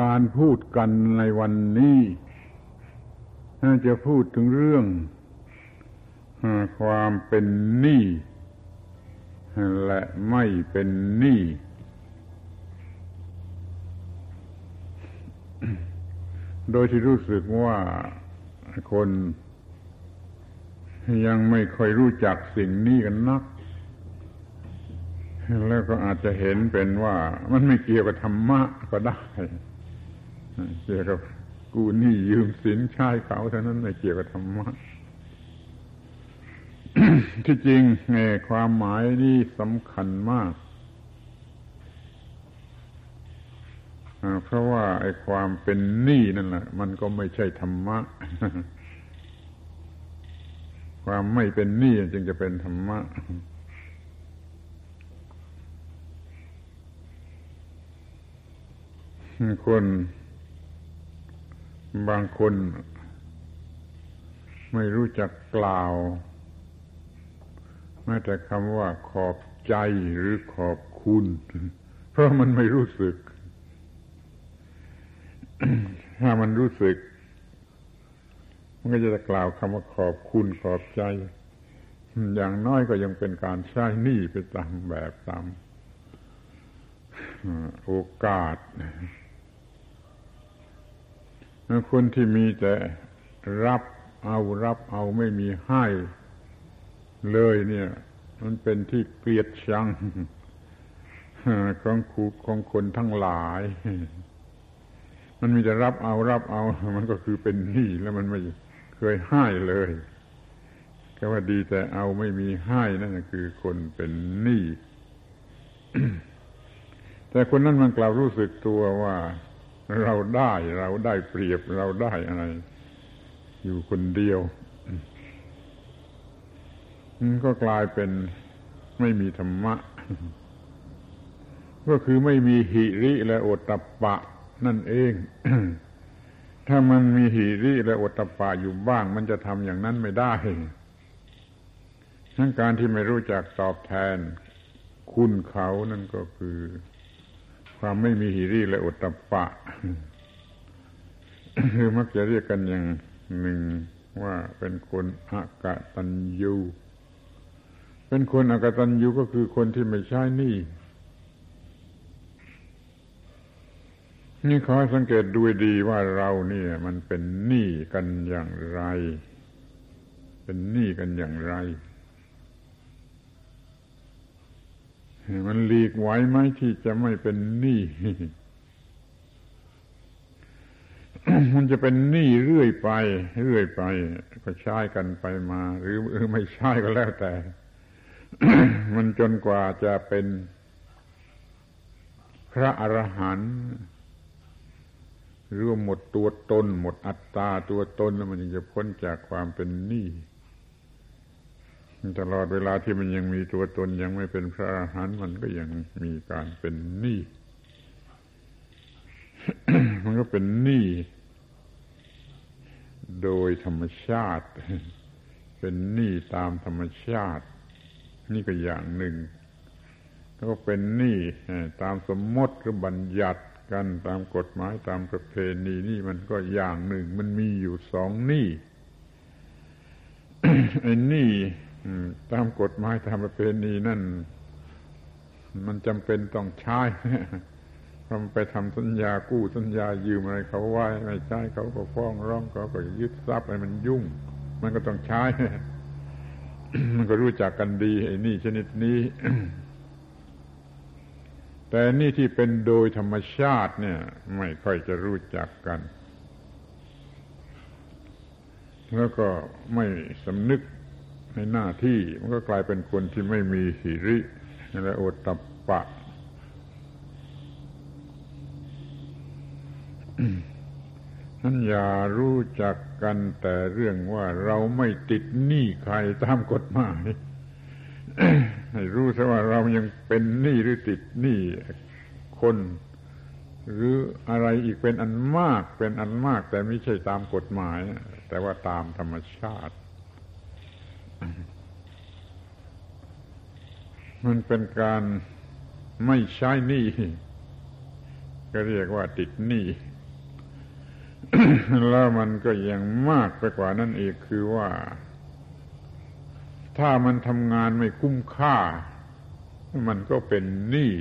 การพูดกันในวันนี้จะพูดถึงเรื่องความเป็นหนี้และไม่เป็นหนี้โดยที่รู้สึกว่าคนยังไม่ค่อยรู้จักสิ่งนี้กันนัก แล้วก็อาจจะเห็นเป็นว่ามันไม่เกี่ยวกับธรรมะก็ได้เกี่ยวกับกูนี่ยืมสินใช้เขาเท่านั้นไม่เกี่ยวกับธรรมะที่จริงในความหมายนี้สำคัญมากเพราะว่าไอ้ความเป็นหนี้นั่นแหละมันก็ไม่ใช่ธรรมะ ความไม่เป็นหนี้จึงจะเป็นธรรมะ คน บางคน ไม่รู้จักกล่าวแม้แต่คำว่าขอบใจหรือขอบคุณ เพราะมันไม่รู้สึก ถ้ามันรู้สึก มันก็จะกล่าวคำว่าขอบคุณขอบใจ อย่างน้อยก็ยังเป็นการใช้หนี้ไปตามแบบตามโอกาส คนที่มีแต่รับเอารับเอาไม่มีให้เลยเนี่ย มันเป็นที่เกลียดชังของครูของคนทั้งหลาย มันมีแต่รับเอารับเอา มันก็คือเป็นหนี้แล้วมันไม่เคยให้เลยแค่ว่าดีแต่เอาไม่มีให้นั่นคือคนเป็นหนี้แต่คนนั้นมันกลับรู้สึกตัวว่า เราได้เราได้เปรียบเราได้อะไร อยู่คนเดียวมันก็กลายเป็นไม่มีธรรมะ ก็คือไม่มีหิริและโอตปะ นั่นเอง ถ้ามันมีหิริและโอตปาอยู่บ้าง มันจะทำอย่างนั้นไม่ได้ทั้งการที่ไม่รู้จักตอบแทนคุณเขานั่นก็คือ ความไม่มีหิริและอุตตปะคือมักจะเรียกกันอย่างหนึ่งว่าเป็นคนอากาตัญญูเป็นคนอากตัญญูก็คือคนที่ไม่ใช่นี่ นี่ขอสังเกตดูดีว่าเราเนี่ย มันเป็นหนี้กันอย่างไร เป็นหนี้กันอย่างไร มันหลีกไหวไหมที่จะไม่เป็นหนี้มันจะเป็นหนี้เรื่อยไป เรื่อยไป ก็ใช้กันไปมา หรือไม่ใช่ก็แล้วแต่ มันจนกว่าจะเป็นพระอรหันต์หรือว่าหมดตัวตน หมดอัตตาตัวตนแล้วมันจะพ้นจากความเป็นหนี้ ตลอดเวลาที่มันยังมีตัวตนยังไม่เป็นพระอรหันต์มันก็ยังมีการเป็นหนี้มันก็เป็นหนี้โดยธรรมชาติ เป็นหนี้ตามธรรมชาติ นี่ก็อย่างหนึ่ง แล้วก็เป็นหนี้ตามสมมติหรือบัญญัติกันตามกฎหมายตามประเพณีนี่มันก็อย่างหนึ่ง มันมีอยู่สองนี่ไอ้นี่ ตามกฎหมายตามประเพณีนั่น มันจำเป็นต้องใช้ทำไปทำสัญญากู้สัญญายืมอะไรเขาไว้ไม่ใช้เขาก็ฟ้องร้องเขาก็ยึดทรัพย์อะไรมันยุ่ง มันก็ต้องใช้ มันก็รู้จักกันดีไอ้นี่ชนิดนี้ แต่นี่ที่เป็นโดยธรรมชาติเนี่ย ไม่ค่อยจะรู้จักกัน แล้วก็ไม่สำนึก ในหน้าที่มันก็กลายเป็นคนที่ไม่มีหิริและโอตตปะ นั่นอย่ารู้จักกันแต่เรื่องว่าเราไม่ติดหนี้ใครตามกฎหมายให้รู้ซะว่าเรายังเป็นหนี้หรือติดหนี้คน หรืออะไรอีกเป็นอันมากเป็นอันมาก แต่ไม่ใช่ตามกฎหมาย แต่ว่าตามธรรมชาติ มันเป็นการไม่ใช้หนี้ก็เรียกว่าติดหนี้แล้วมันก็ยังมากไปกว่านั้นอีกคือว่า ถ้ามันทำงานไม่คุ้มค่า มันก็เป็นหนี้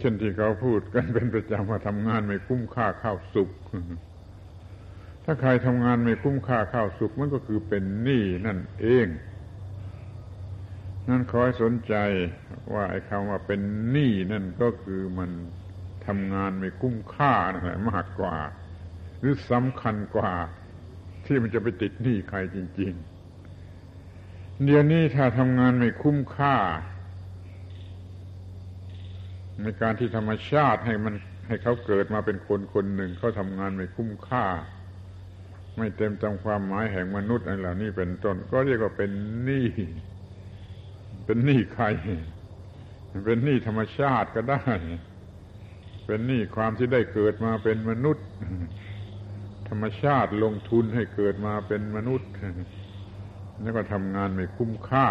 เช่นที่เขาพูดกันเป็นประจำว่าทำงานไม่คุ้มค่าข้าวสุก ถ้าใครทำงานไม่คุ้มค่าข้าวสุกมันก็คือเป็นหนี้นั่นเอง นั่นขอให้สนใจว่าไอ้คำว่าเป็นหนี้นั่นก็คือมันทำงานไม่คุ้มค่านั่นแหละมากกว่า หรือสำคัญกว่า ที่มันจะไปติดหนี้ใครจริง ๆ เดี๋ยวนี้ถ้าทำงานไม่คุ้มค่า ในการที่ธรรมชาติให้มันให้เขาเกิดมาเป็นคนคนหนึ่งเขาทำงานไม่คุ้มค่า ไม่เต็มตามความหมายแห่งมนุษย์อะไรเหล่านี้เป็นต้น ก็เรียกว่าเป็นหนี้เป็นหนี้ใคร เป็นหนี้ธรรมชาติก็ได้ เป็นหนี้ความที่ได้เกิดมาเป็นมนุษย์ ธรรมชาติลงทุนให้เกิดมาเป็นมนุษย์แล้วก็ทำงานไม่คุ้มค่า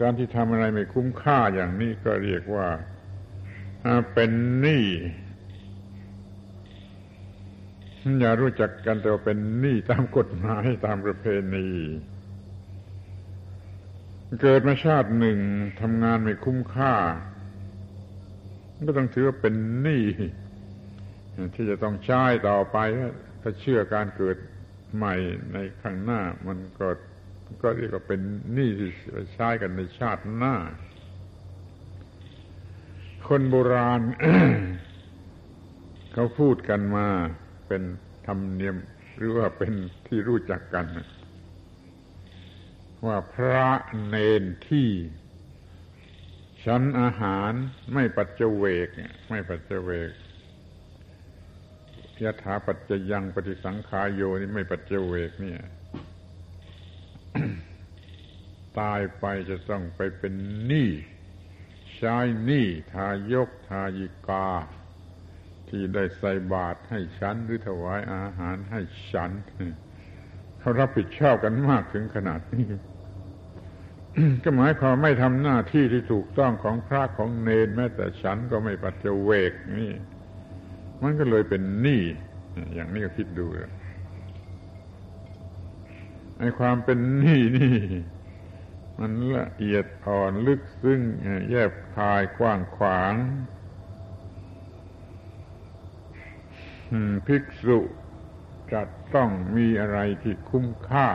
การที่ทำอะไรไม่คุ้มค่าอย่างนี้ก็เรียกว่าเป็นหนี้ อย่ารู้จักกันแต่ว่าเป็นหนี้ตามกฎหมายตามประเพณี เกิดมาชาติหนึ่งทำงานไม่คุ้มค่า ก็ต้องถือว่าเป็นหนี้ที่จะต้องใช้ต่อไป ถ้าเชื่อการเกิดใหม่ในข้างหน้า มันก็ก็เรียกว่าเป็นหนี้ที่ใช้กันในชาติหน้า คนโบราณ เขาพูดกันมา เป็นธรรมเนียม หรือว่าเป็นที่รู้จักกัน ว่าพระเนนที่ฉันอาหารไม่ปัจเจเวก ไม่ปัจเจเวกยถาปัจจยังปฏิสังขายโยนี่ไม่ปัจเจเวกเนี่ย ตายไปจะต้องไปเป็นหนี้ใช้หนี้ทายกทายิกา ที่ได้ใส่บาตรให้ฉันหรือถวายอาหารให้ฉันเขารับผิดชอบกันมากถึงขนาดนี้ ก็หมายความไม่ทำหน้าที่ที่ถูกต้องของพระของเนรแม้แต่ฉันก็ไม่ปัจเจเวกนี่ มันก็เลยเป็นหนี้อย่างนี้ก็คิดดูไอ้ความเป็นหนี้นี่ มันละเอียดอ่อนลึกซึ้งแยบคายกว้างขวาง ภิกษุจะต้องมีอะไรที่คุ้มค่า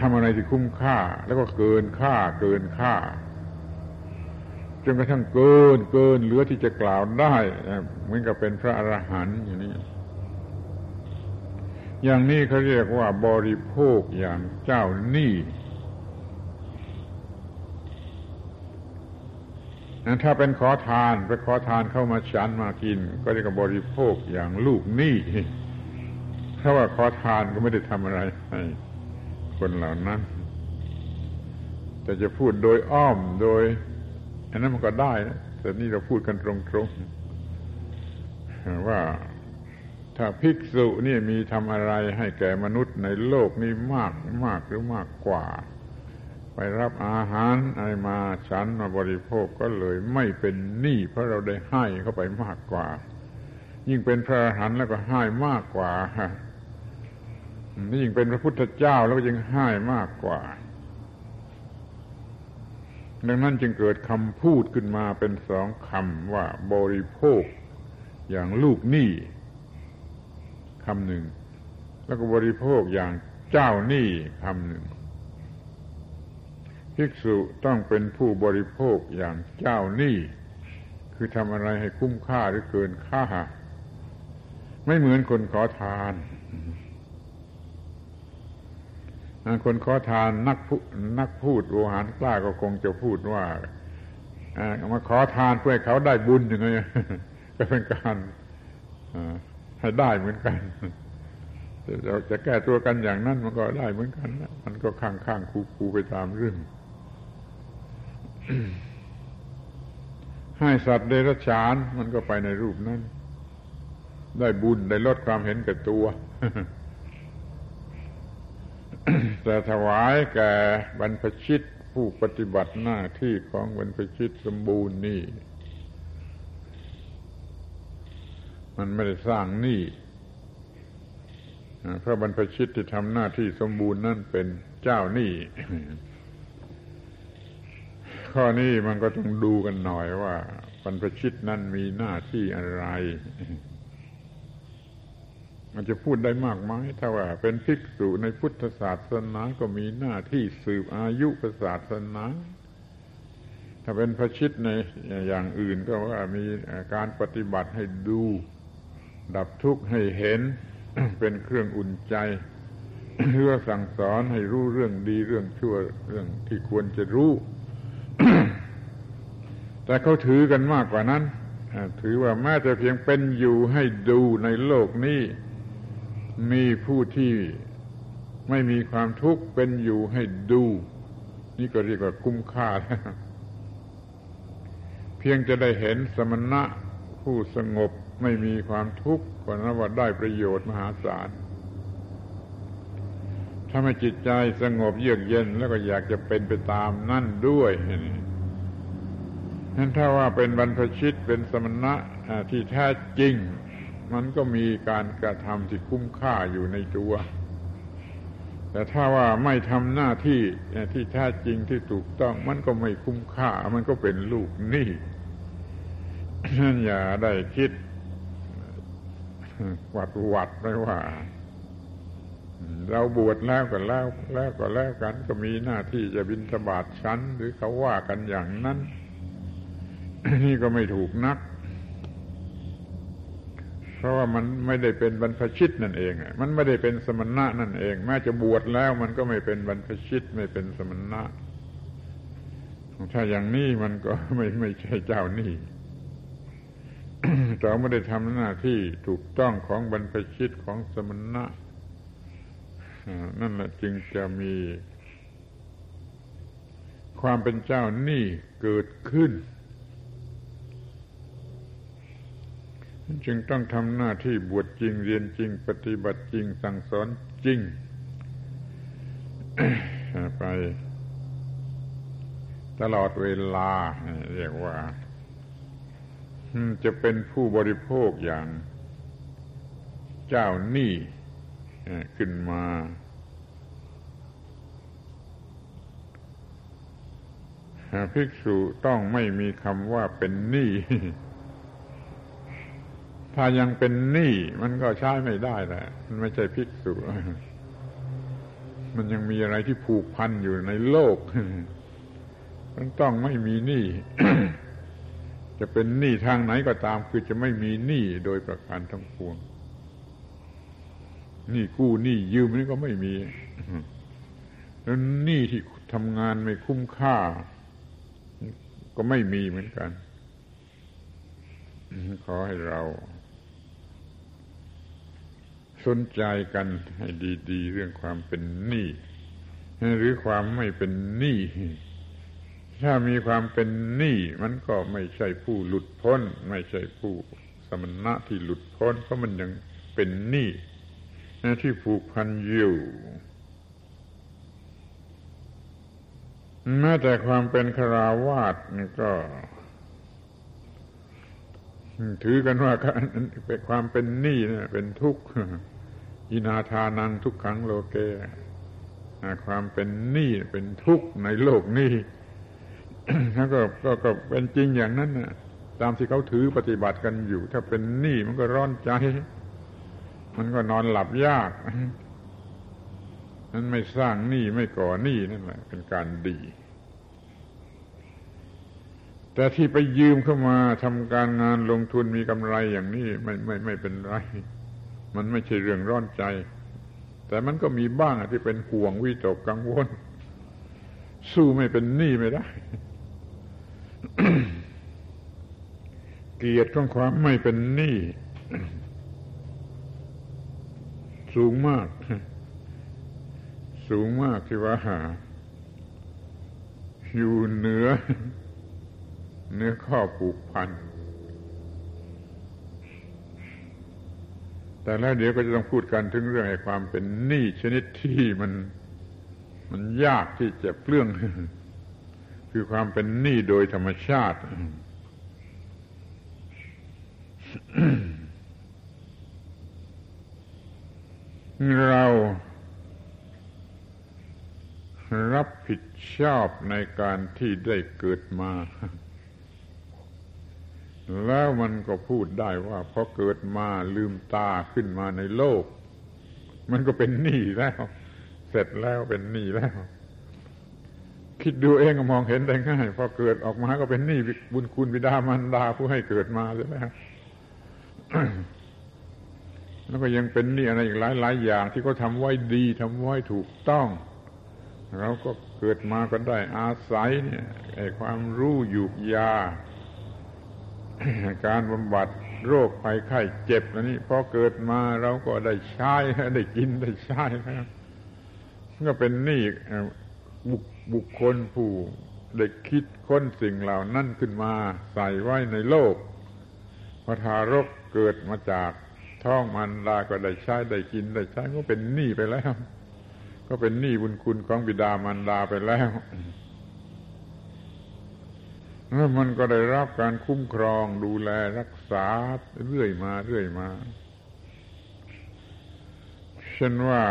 ทำอะไรที่คุ้มค่า แล้วก็เกินค่าเกินค่าจนกระทั่งเกินเกินเหลือที่จะกล่าวได้เหมือนกับเป็นพระอรหันต์อย่างนี้ อย่างนี้เขาเรียกว่าบริโภคอย่างเจ้าหนี้ ถ้าเป็นขอทานไปขอทานเข้ามาฉันมากิน ก็เรียกบริโภคอย่างลูกหนี้เพราะว่าขอทานก็ไม่ได้ทำอะไรให้คนเหล่านั้น แต่จะพูดโดยอ้อมโดย อันนั้นมันก็ได้นะแต่นี่เราพูดกันตรงๆว่าถ้าภิกษุนี่มีทำอะไรให้แก่มนุษย์ในโลกนี้มากมากหรือมากกว่า ไปรับอาหารอะไรมาฉันมาบริโภคก็เลยไม่เป็นหนี้เพราะเราได้ให้เข้าไปมากกว่า ยิ่งเป็นพระอรหันต์แล้วก็ให้มากกว่านี่ยิ่งเป็นพระพุทธเจ้าแล้วก็ยังให้มากกว่า ดังนั้นจึงเกิดคำพูดขึ้นมาเป็นสองคำว่าบริโภค อย่างลูกหนี้คำหนึ่ง แล้วก็บริโภคอย่างเจ้าหนี้คำหนึ่ง ภิกษุต้องเป็นผู้บริโภคอย่างเจ้าหนี้คือทำอะไรให้คุ้มค่าหรือเกินค่า ไม่เหมือนคนขอทานคนขอทานนักพูนักพูดโวหารกล้าก็คงจะพูดว่ามาขอทานเพื่อเขาได้บุญอย่างเงี้ก็เป็นการให้ได้เหมือนกันจะจะแก้ตัวกันอย่างนั้นมันก็ได้เหมือนกัน มันก็ข้างข้างคูคูไปตามเรื่อง ให้สัตว์เดรัจฉาน มันก็ไปในรูปนั้น ได้บุญได้ลดความเห็นแก่ตัว แต่ถวายแก่บรรพชิตผู้ปฏิบัติหน้าที่ของบรรพชิตสมบูรณ์นี่ มันไม่ได้สร้างหนี้พระบรรพชิตที่ทำหน้าที่สมบูรณ์นั่นเป็นเจ้าหนี้ ข้อนี้มันก็ต้องดูกันหน่อยว่าบรรพชิตนั้นมีหน้าที่อะไร มันจะพูดได้มากไหมถ้าว่าเป็นภิกษุในพุทธศาสนาก็มีหน้าที่สืบอายุศาสนา ถ้าเป็นพระชิตในอย่างอื่นก็ว่ามีการปฏิบัติให้ดู ดับทุกข์ให้เห็น เป็นเครื่องอุ่นใจเพื่อสั่งสอนให้รู้เรื่องดีเรื่องชั่วเรื่องที่ควรจะรู้ แต่เขาถือกันมากกว่านั้น ถือว่าแม้จะเพียงเป็นอยู่ให้ดูในโลกนี้ มีผู้ที่ไม่มีความทุกข์เป็นอยู่ให้ดู นี่ก็เรียกว่าคุ้มค่าแล้วเพียงจะได้เห็นสมณะผู้สงบไม่มีความทุกข์ก็นับว่าได้ประโยชน์มหาศาลถ้าไม่จิตใจสงบเยือกเย็นแล้วก็อยากจะเป็นไปตามนั่นด้วย นั้นถ้าว่าเป็นบรรพชิตเป็นสมณะที่แท้จริง มันก็มีการกระทำที่คุ้มค่าอยู่ในตัว แต่ถ้าว่าไม่ทำหน้าที่ที่แท้จริงที่ถูกต้องมันก็ไม่คุ้มค่า มันก็เป็นลูกหนี้นั่นอย่าได้คิดหวัดวัดไว้ว่า เราบวชแล้วก็แล้วแล้วก็แล้วกัน ก็มีหน้าที่จะบินสบาทชั้น หรือเขาว่ากันอย่างนั้น นี่ก็ไม่ถูกนัก เพราะว่ามันไม่ได้เป็นบรรพชิตนั่นเองมันไม่ได้เป็นสมณะนั่นเองแม้จะบวชแล้วมันก็ไม่เป็นบรรพชิตไม่เป็นสมณะถ้าอย่างนี้มันก็ไม่ไม่ใช่เจ้านี่เราไม่ได้ทำหน้าที่ถูกต้องของบรรพชิตของสมณะนั่นแหละจึงจะมี ความเป็นเจ้านี่เกิดขึ้น จึงต้องทำหน้าที่บวชจริงเรียนจริง ปฏิบัติจริงสั่งสอนจริง ไป ตลอดเวลา เรียกว่า จะเป็นผู้บริโภคอย่าง เจ้าหนี้ขึ้นมาภิกษุต้องไม่มีคำว่าเป็นหนี้ ถ้ายังเป็นหนี้มันก็ใช้ไม่ได้แหละมันไม่ใช่ภิกษุมันยังมีอะไรที่ผูกพันอยู่ในโลก มันต้องไม่มีหนี้จะเป็นหนี้ทางไหนก็ตาม คือจะไม่มีหนี้โดยประการทั้งปวงหนี้กู้หนี้ยืมนี่ก็ไม่มีแล้วหนี้ที่ทำงานไม่คุ้มค่า ก็ไม่มีเหมือนกัน ขอให้เรา สนใจกันให้ดี ๆ เรื่องความเป็นหนี้หรือความไม่เป็นหนี้ถ้ามีความเป็นหนี้มันก็ไม่ใช่ผู้หลุดพ้น ไม่ใช่ผู้สมณะที่หลุดพ้นเพราะมันยังเป็นหนี้ที่ผูกพันอยู่แม้แต่ความเป็นคราวาสนี่ก็ ถือกันว่าเป็นความเป็นหนี้เนี่ยเป็นทุกข์ อินาทานังทุกขังโลเกความเป็นหนี้เป็นทุกข์ในโลกนี้แล้วก็ก็ก็เป็นจริงอย่างนั้นนะตามที่เขาถือปฏิบัติกันอยู่ ถ้าเป็นหนี้มันก็ร้อนใจ มันก็นอนหลับยากนั้นไม่สร้างหนี้ไม่ก่อหนี้นั่นแหละเป็นการดี แต่ที่ไปยืมเข้ามาทำการงานลงทุนมีกำไรอย่างนี้ไม่ไม่ไม่เป็นไร มันไม่ใช่เรื่องร้อนใจ แต่มันก็มีบ้างที่เป็นห่วงวิตกกังวล สู้ไม่เป็นหนี้ไม่ได้ เกียรติของความไม่เป็นหนี้สูงมาก สูงมากที่ว่าหา อยู่เหนือ เนื้อข้อผูกพัน แต่แล้วเดี๋ยวก็จะต้องพูดกันถึงเรื่องไอ้ความเป็นหนี้ชนิดที่มันมันยากที่จะเปลื้อง คือความเป็นหนี้โดยธรรมชาติ เรารับผิดชอบในการที่ได้เกิดมา แล้วมันก็พูดได้ว่าพอเกิดมาลืมตาขึ้นมาในโลก มันก็เป็นหนี้แล้ว เสร็จแล้วเป็นหนี้แล้ว คิดดูเองก็มองเห็นได้ง่ายพอเกิดออกมาก็เป็นหนี้บุญคุณบิดามารดาผู้ให้เกิดมาใช่ไหมแล้วก็ยังเป็นหนี้อะไรอีกหลายหลายอย่าง ที่เขาทำไว้ดีทำไว้ถูกต้องเราก็เกิดมาก็ได้อาศัยเนี่ยไอ้ความรู้อยู่ยา การบำบัดโรคภัยไข้เจ็บแล้วนี่พอเกิดมาเราก็ได้ใช้ได้กินได้ใช้แล้วก็เป็นหนี้บุคบุคคลผู้ได้คิดค้นสิ่งเหล่านั้นขึ้นมาใส่ไว้ในโลกพอทารกเกิดมาจากท้องมันดาก็ได้ใช้ได้กินได้ใช้ก็เป็นหนี้ไปแล้ว ก็เป็นหนี้บุญคุณของบิดามารดาไปแล้ว มันก็ได้รับการคุ้มครองดูแลรักษาเรื่อยมาเรื่อยมาเช่นว่า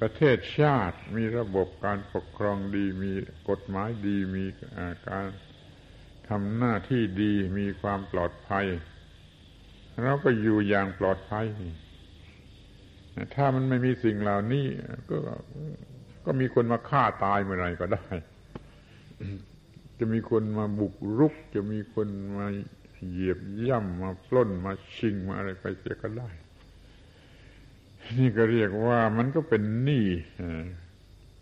ประเทศชาติมีระบบการปกครองดีมีกฎหมายดีมีการทำหน้าที่ดีมีความปลอดภัยเราก็อยู่อย่างปลอดภัย ถ้ามันไม่มีสิ่งเหล่านี้ก็ก็มีคนมาฆ่าตายเมื่อไรก็ได้ จะมีคนมาบุกรุก จะมีคนมาเหยียบย่ำมาปล้นมาชิงมาอะไรไปเสียก็ได้ นี่ก็เรียกว่ามันก็เป็นหนี้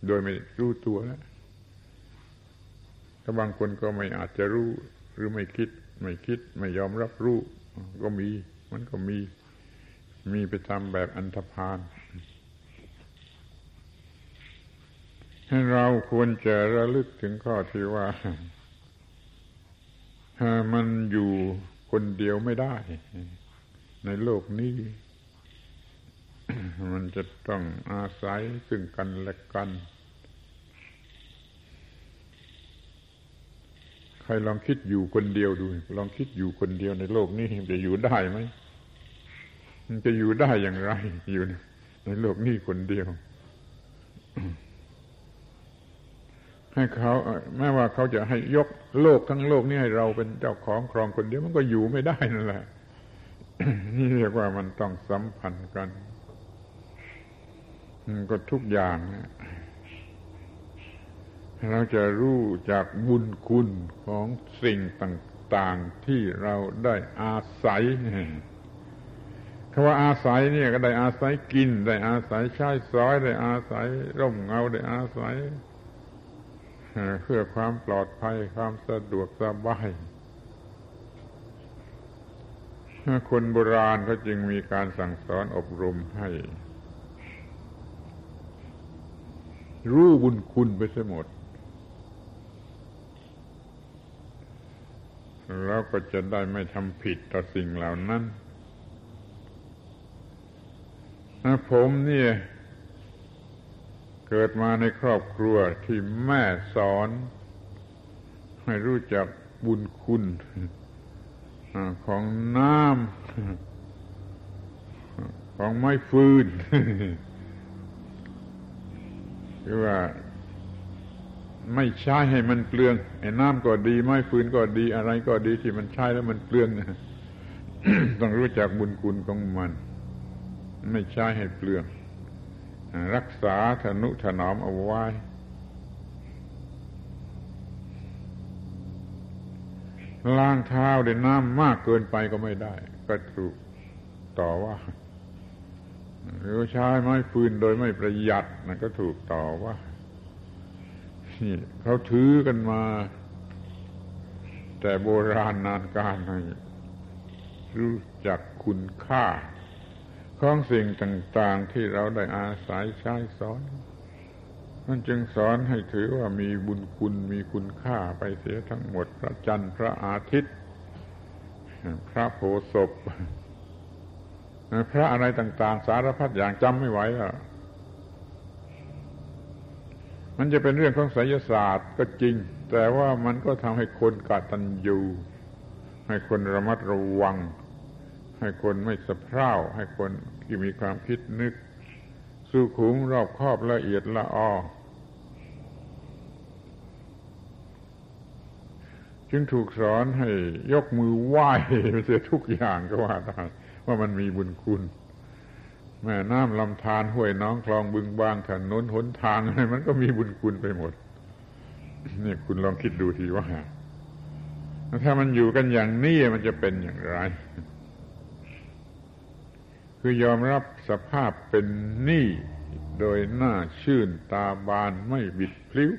โดยไม่รู้ตัวแล้วถ้าบางคนก็ไม่อาจจะรู้หรือไม่คิด ไม่คิดไม่ยอมรับรู้ ก็มี มันก็มี มีไปทำแบบอันธพาลให้ เราควรจะระลึกถึงข้อที่ว่า มันอยู่คนเดียวไม่ได้ ในโลกนี้ มันจะต้องอาศัยซึ่งกันและกัน ใครลองคิดอยู่คนเดียวดู ลองคิดอยู่คนเดียวในโลกนี้จะอยู่ได้ไหมมันจะอยู่ได้อย่างไร อยู่ในโลกนี้คนเดียว ให้เขาแม้ว่าเขาจะให้ยกโลกทั้งโลกนี้ให้เราเป็นเจ้าของครองคนเดียวมันก็อยู่ไม่ได้นั่นแหละนี่เรียกว่ามันต้องสัมพันธ์กันก็ทุกอย่างเราจะรู้จากบุญคุณของสิ่งต่าง ๆ ที่เราได้อาศัยคำว่าอาศัยเนี่ยก็ได้อาศัยกิน ได้อาศัยใช้สอยได้อาศัยร่มเงาได้อาศัย เพื่อความปลอดภัยความสะดวกสบายคนโบราณเขาจึงมีการสั่งสอนอบรมให้ รู้บุญคุณไปเสียหมด แล้วก็จะได้ไม่ทำผิดต่อสิ่งเหล่านั้นผมเนี่ย เกิดมาในครอบครัวที่แม่สอน ให้รู้จักบุญคุณของน้ำของไม้ฟืนคือว่าไม่ใช้ให้มันเปลืองไอ้น้ำก็ดี ไม้ฟืนก็ดี อะไรก็ดีที่มันใช้แล้วมันเปลืองต้องรู้จักบุญคุณของมัน ไม่ใช้ให้เปลือง รักษาธนุถนอมเอาไว้ ล้างเท้าด้วยน้ำมากเกินไปก็ไม่ได้ ก็ถูกต่อว่า หรือใช้ไม้ฟืนโดยไม่ประหยัดนั่นก็ถูกต่อว่านี่เขาถือกันมา แต่โบราณนานการรู้จักคุณค่า ของสิ่งต่าง ๆที่เราได้อาศัยใช้สอน มันจึงสอนให้ถือว่ามีบุญคุณมีคุณค่าไปเสียทั้งหมด พระจันทร์พระอาทิตย์ พระโพศพพระอะไรต่าง ๆ สารพัดอย่างจำไม่ไหวแล้วมันจะเป็นเรื่องของไสยศาสตร์ก็จริง แต่ว่ามันก็ทำให้คนกตัญญูให้คนระมัดระวัง ให้คนไม่สะเพร่า ให้คนที่มีความคิดนึกสุขุมรอบคอบละเอียดละออจึงถูกสอนให้ยกมือไหว้เสียทุกอย่างก็ว่าได้ว่ามันมีบุญคุณ แม่น้ำลำธารห้วยน้องคลองบึงบางถนนหนทางอะไรมันก็มีบุญคุณไปหมด นี่คุณลองคิดดูทีว่า ถ้ามันอยู่กันอย่างนี้มันจะเป็นอย่างไร คือยอมรับสภาพเป็นหนี้โดยหน้าชื่นตาบานไม่บิดพลิ้ว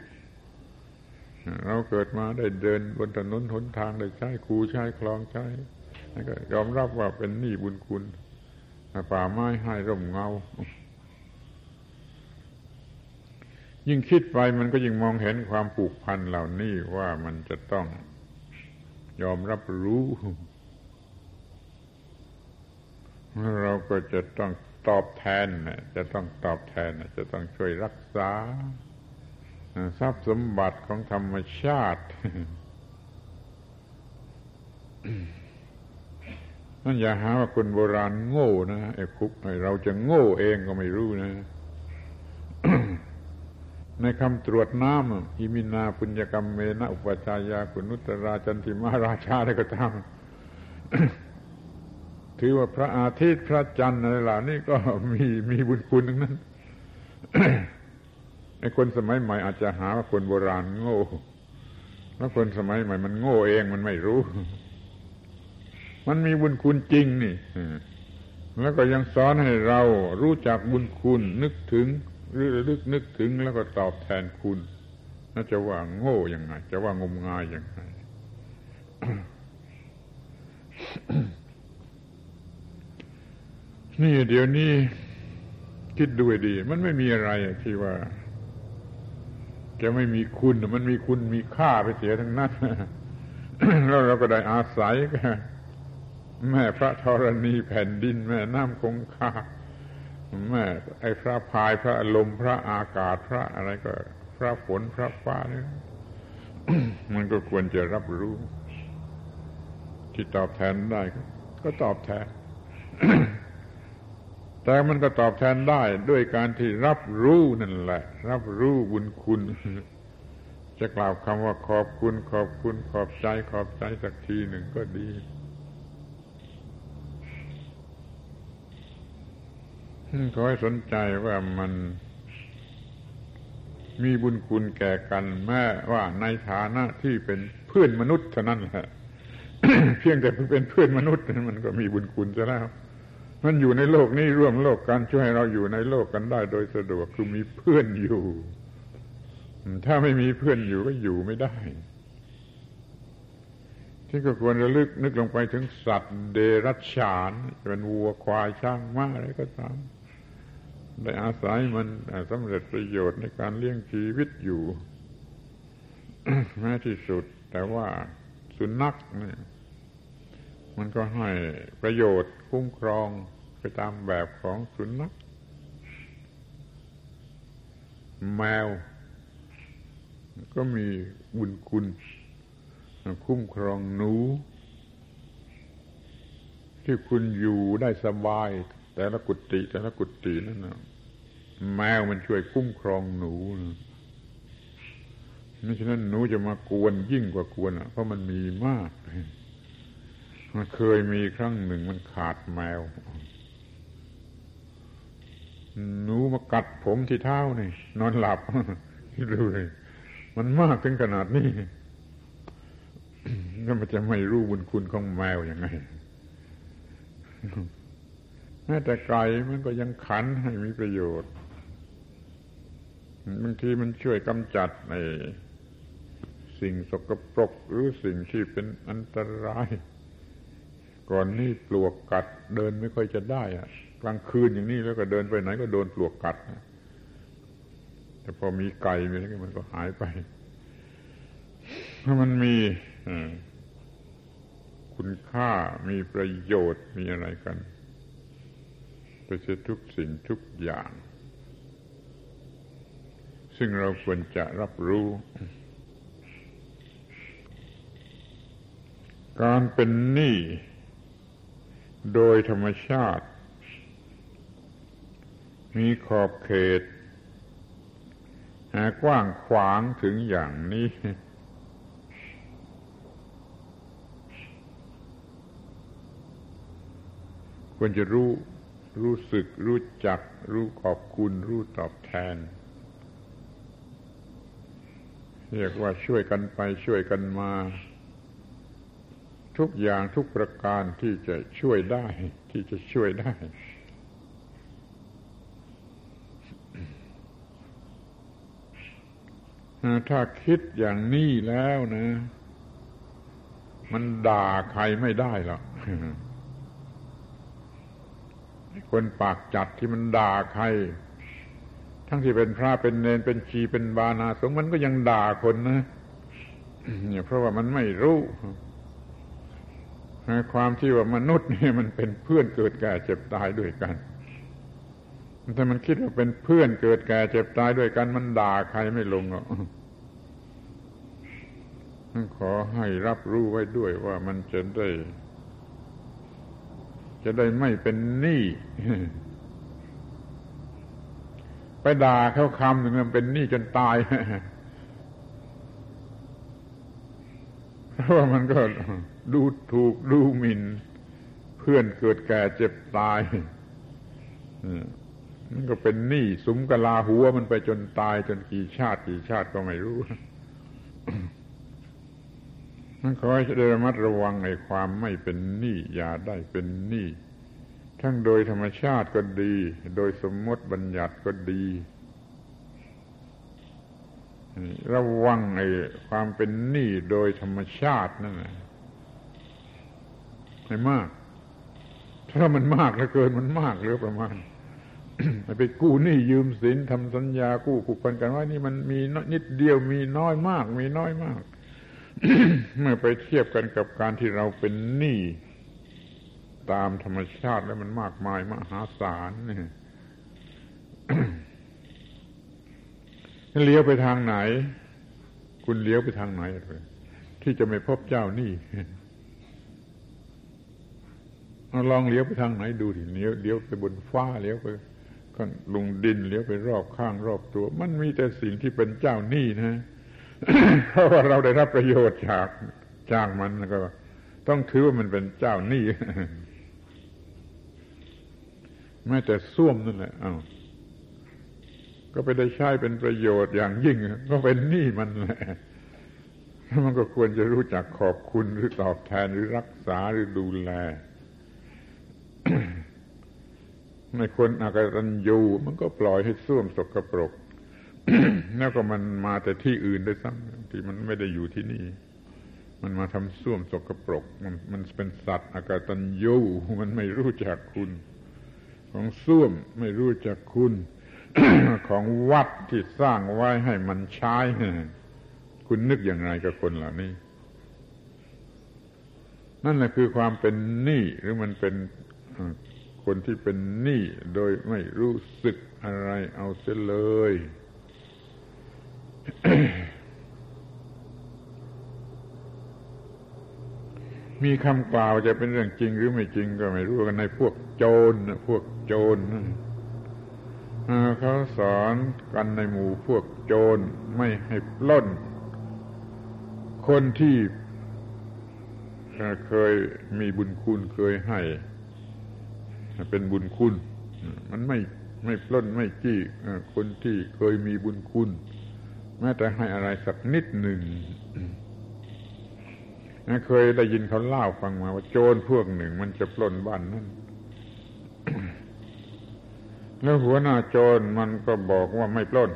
เราเกิดมาได้เดินบนถนนหนทางได้ใช้คูใช้คลองใช้ก็ยอมรับว่าเป็นหนี้บุญคุณป่าไม้ให้ร่มเงา ยิ่งคิดไปมันก็ยิ่งมองเห็นความผูกพันเหล่านี้ว่ามันจะต้องยอมรับรู้ เราก็จะต้องตอบแทนจะต้องตอบแทนจะต้องช่วยรักษาทรัพย์สมบัติของธรรมชาตินั่นอย่าหาว่าคนโบราณโง่นะไอ้คุกเราจะโง่เองก็ไม่รู้นะ ในคำตรวจน้ำอิมินาปุญญกรรมเมนะอุปชายากุนุตราจันติมาราชาอะไรก็ตาม ถือว่าพระอาทิตย์พระจันทร์อะไรเหล่านี้ก็มีมีบุญคุณทั้งนั้นไอ้คนสมัยใหม่อาจจะหาว่าคนโบราณโง่แล้วคนสมัยใหม่มันโง่เองมันไม่รู้ มันมีบุญคุณจริงนี่แล้วก็ยังสอนให้เรารู้จักบุญคุณ นึกถึงหรือลึกนึกถึงแล้วก็ตอบแทนคุณน่าจะว่าโง่ยังไง จะว่างมงายยังไง นี่เดี๋ยวนี้คิดดูดี มันไม่มีอะไรที่ว่า จะไม่มีคุณมันมีคุณมีค่าไปเสียทั้งนั้นแล้วเราก็ได้อาศัยแม่พระธรณีแผ่นดิน แม่น้ำคงคาแม่ไอ้พระพายพระลมพระอากาศพระอะไรก็ พระฝนพระฟ้าเนี่ยมันก็ควรจะรับรู้ ที่ตอบแทนได้ ก็ตอบแทน แต่มันก็ตอบแทนได้ด้วยการที่รับรู้นั่นแหละ รับรู้บุญคุณ จะกล่าวคำว่าขอบคุณขอบคุณขอบใจขอบใจสักทีหนึ่งก็ดีขอให้สนใจว่ามันมีบุญคุณแก่กันแม้ว่าในฐานะที่เป็นเพื่อนมนุษย์เท่านั้นแหละเพียงแต่เป็นเพื่อนมนุษย์มันก็มีบุญคุณจะแล้ว มันอยู่ในโลกนี้ร่วมโลกกันช่วยให้เราอยู่ในโลกกันได้โดยสะดวกคือมีเพื่อนอยู่ ถ้าไม่มีเพื่อนอยู่ก็อยู่ไม่ได้ ที่ก็ควรระลึกนึกลงไปถึงสัตว์เดรัจฉานเป็นวัวควายช้างม้าอะไรก็ตามได้อาศัยมันสำเร็จประโยชน์ในการเลี้ยงชีวิตอยู่แม้ที่สุด แต่ว่าสุนัขเนี่ย มันก็ให้ประโยชน์คุ้มครองไปตามแบบของสุนัขแมว ก็มีบุญคุณ คุ้มครองหนู ที่คุณอยู่ได้สบาย แต่ละกุฏิแต่ละกุฏินั่นนะแมวมันช่วยคุ้มครองหนูนะไม่ฉะนั้นหนูจะมากวนยิ่งกว่ากวนเพราะมันมีมาก มันเคยมีครั้งหนึ่งมันขาดแมว หนูมากัดผมที่เท้านี่นอนหลับดูเลยมันมากถึงขนาดนี้ก็มันจะไม่รู้บุญคุณของแมวยังไงแม้แต่ไก่มันก็ยังขันให้มีประโยชน์บางทีมันช่วยกำจัดในสิ่งสกปรกหรือสิ่งที่เป็นอันตราย ก่อนนี่ปลวกกัด เดินไม่ค่อยจะได้อะกลางคืนอย่างนี้แล้วก็เดินไปไหนก็โดนปลวกกัดแต่พอมีไก่มีอะไรมันก็หายไป ถ้ามันมีคุณค่ามีประโยชน์มีอะไรกันไปเสียทุกสิ่งทุกอย่าง ซึ่งเราควรจะรับรู้ การเป็นหนี้ โดยธรรมชาติ มีขอบเขตหากว้างขวางถึงอย่างนี้ ควรจะรู้รู้สึก รู้จัก รู้ขอบคุณ รู้ตอบแทน เรียกว่าช่วยกันไปช่วยกันมา ทุกอย่างทุกประการที่จะช่วยได้ ที่จะช่วยได้ ถ้าคิดอย่างนี้แล้วนะ มันด่าใครไม่ได้หรอกคนปากจัดที่มันด่าใคร ทั้งที่เป็นพระเป็นเนนเป็นชีเป็นบานาสงมันก็ยังด่าคนนะเนี่ยเพราะว่ามันไม่รู้ ความที่ว่ามนุษย์นี่มันเป็นเพื่อนเกิดแก่เจ็บตายด้วยกันถ้ามันคิดว่าเป็นเพื่อนเกิดแก่เจ็บตายด้วยกัน มันด่าใครไม่ลงหรอกขอให้รับรู้ไว้ด้วยว่ามันจะได้ จะได้ไม่เป็นหนี้ไปด่าเขาคำหนึ่งมันเป็นหนี้จนตาย เพราะมันก็ดูถูกดูหมิน่น เพื่อนเกิดแก่เจ็บตายมันก็เป็นหนี้สมกลาหัวมันไปจนตายจนกี่ชาติกี่ชาติก็ไม่รู้นั่นขอให้ได้ระมัดระวังในความไม่เป็นหนี้อย่าได้เป็นหนี้ทั้งโดยธรรมชาติก็ดี โดยสมมติบัญญัติก็ดี ระวังไอ้ความเป็นหนี้โดยธรรมชาตินั่นแหละให้มาก ถ้ามันมากแล้วเกินมันมากหรือประมาณไปกู้หนี้ยืมสินทำสัญญากู้ผูกพันกันว่านี่มันมีนิดเดียวมีน้อยมาก มีน้อยมาก เมื่อไปเทียบกันกับการที่เราเป็นหนี้ตามธรรมชาติแล้วมันมากมายมหาศาลเนี่ย เลี้ยวไปทางไหน คุณเลี้ยวไปทางไหนเลยที่จะไม่พบเจ้านี่ลองเลี้ยวไปทางไหนดูดิเลี้ยวเลี้ยวไปบนฟ้าเลี้ยวไปข้างลงดินเลี้ยวไปรอบข้างรอบตัว มันมีแต่สิ่งที่เป็นเจ้านี้นะเพราะว่าเราได้รับประโยชน์จากจากมันแล้วก็ ต้องถือว่ามันเป็นเจ้านี้แม้แต่ส้วมนั่นแหละอ้าว ก็ไปได้ใช้เป็นประโยชน์อย่างยิ่ง ก็เป็นหนี้มันแหละมันก็ควรจะรู้จักขอบคุณหรือตอบแทนหรือรักษาหรือดูแลในคนอากตันยูมันก็ปล่อยให้ส้วมสกปรก แล้วก็มันมาแต่ที่อื่นด้วยซ้ำที่มันไม่ได้อยู่ที่นี่ มันมาทำส้วมสกปรก มันมันเป็นสัตว์อากตันยูมันไม่รู้จักคุณ ของส้วมไม่รู้จักคุณ ของวัดที่สร้างไว้ให้มันใช้ คุณนึกอย่างไรกับคนเหล่านี้ นั่นแหละคือความเป็นหนี้หรือมันเป็นคนที่เป็นหนี้โดยไม่รู้สึกอะไรเอาเสียเลย มีคำกล่าวจะเป็นเรื่องจริงหรือไม่จริงก็ไม่รู้กันในพวกโจรพวกโจร เขาสอนกันในหมู่พวกโจรไม่ให้ปล้น คนที่เคยมีบุญคุณเคยให้ เป็นบุญคุณ มันไม่ไม่ปล้นไม่จี้คนที่เคยมีบุญคุณ แม้แต่ให้อะไรสักนิดหนึ่งเคยได้ยินเขาเล่าฟังมาว่าโจรพวกหนึ่ง มันจะปล้นบ้านนั่น แล้วหัวหน้าโจรมันก็บอกว่าไม่ปล้น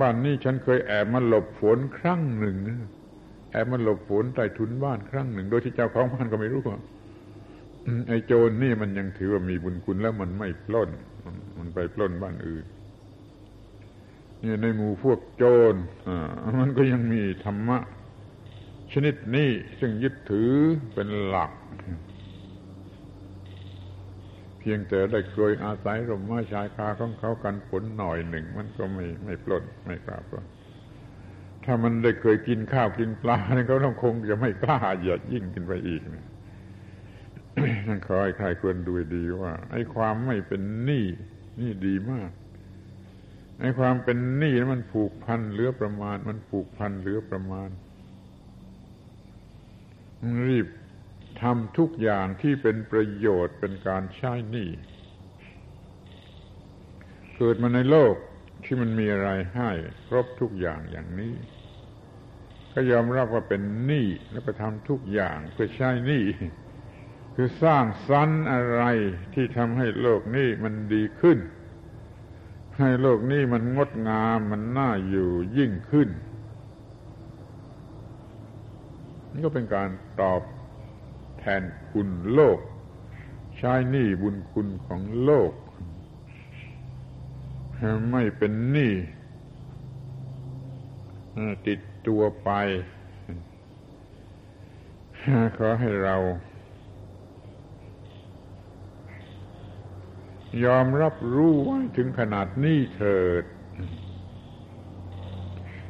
บ้านนี้ฉันเคยแอบมาหลบฝนครั้งหนึ่งแอบมาหลบฝนใต้ถุนบ้านครั้งหนึ่ง โดยที่เจ้าของบ้านก็ไม่รู้ว่าไอ้โจรนี่มันยังถือว่ามีบุญคุณแล้วมันไม่ปล้น มันไปปล้นบ้านอื่นนี่ในหมู่พวกโจรอ่ามันก็ยังมีธรรมะ ชนิดนี้ซึ่งยึดถือเป็นหลัก พียงแต่ได้เคยอาศัยร่มไม้ชายคาของเขากันฝนหน่อยหนึ่ง มันก็ไม่ไม่ปล้นไม่กล้าปล้นถ้ามันได้เคยกินข้าวกินปลาเนี่ยเขาต้องคงจะไม่กล้าเหยียดยิ่งขึ้นไปอีกนะนั่นขอให้ใครควรดูดีว่า ไอ้ความไม่เป็นหนี้นี่ดีมากไอ้ความเป็นหนี้มันผูกพันเหลือประมาณ มันผูกพันเหลือประมาณรีบ ทำทุกอย่างที่เป็นประโยชน์เป็นการใช้หนี้เกิดมาในโลกที่มันมีอะไรให้ครบทุกอย่างอย่างนี้ ก็ยอมรับว่าเป็นหนี้แล้วก็ทำทุกอย่างเพื่อใช้หนี้คือสร้างสรรค์อะไรที่ทำให้โลกนี้มันดีขึ้น ให้โลกนี้มันงดงามมันน่าอยู่ยิ่งขึ้นนี่ก็เป็นการตอบ ทนคุณโลก ใช้หนี้บุญคุณของโลก ไม่เป็นหนี้ติดตัวไป ขอให้เรา ยอมรับรู้ไว้ถึงขนาดนี้เถิด